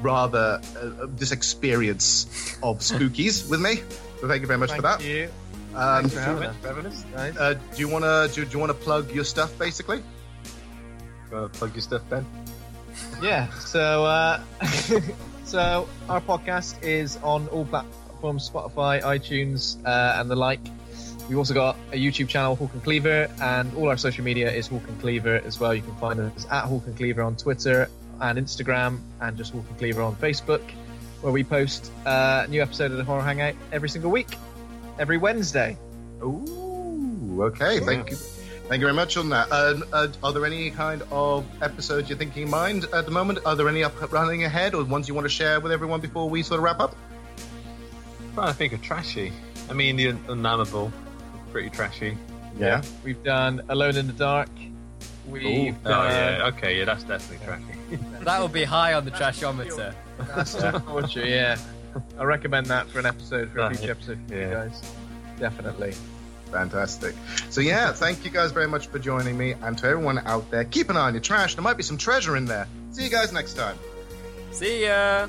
rather uh, this experience of spookies with me. So thank you very much Thank for that. Thank you. Um, Thanks for having us. having us. Nice. uh, do you want to do, do you want to plug your stuff basically? Uh, plug your stuff, Ben. Yeah. So, uh, so our podcast is on all platforms: Spotify, iTunes, uh, and the like. We've also got a YouTube channel, Hawk and Cleaver, and all our social media is Hawk and Cleaver as well. You can find us at Hawk and Cleaver on Twitter and Instagram, and just Hawk and Cleaver on Facebook, where we post uh, a new episode of the Horror Hangout every single week, every Wednesday. Ooh, okay. Thank you. Thank you very much on that. Uh, uh, are there any kind of episodes you're thinking in mind at the moment? Are there any up running ahead, or ones you want to share with everyone before we sort of wrap up? I'm trying to think of trashy. I mean, the Unnamable, pretty trashy. Yeah. We've done Alone in the Dark. We've Oh, done. yeah. Okay, yeah, that's definitely trashy. That will be high on the trashometer. That's torture, yeah. I recommend that for an episode, for a future episode for you guys. Definitely. Fantastic. So yeah, thank you guys very much for joining me, and to everyone out there, keep an eye on your trash. There might be some treasure in there. See you guys next time. See ya.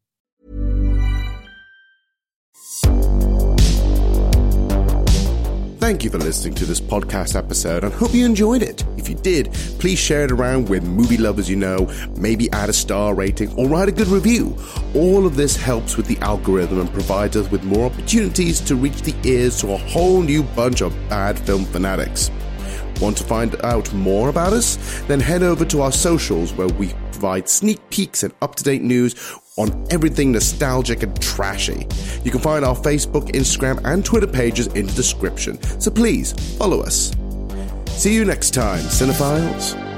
Thank you for listening to this podcast episode and hope you enjoyed it. If you did, please share it around with movie lovers you know, maybe add a star rating or write a good review. All of this helps with the algorithm and provides us with more opportunities to reach the ears to a whole new bunch of bad film fanatics. Want to find out more about us? Then head over to our socials where we provide sneak peeks and up to date news on everything nostalgic and trashy. You can find our Facebook, Instagram, and Twitter pages in the description, so please follow us. See you next time, Cinephiles.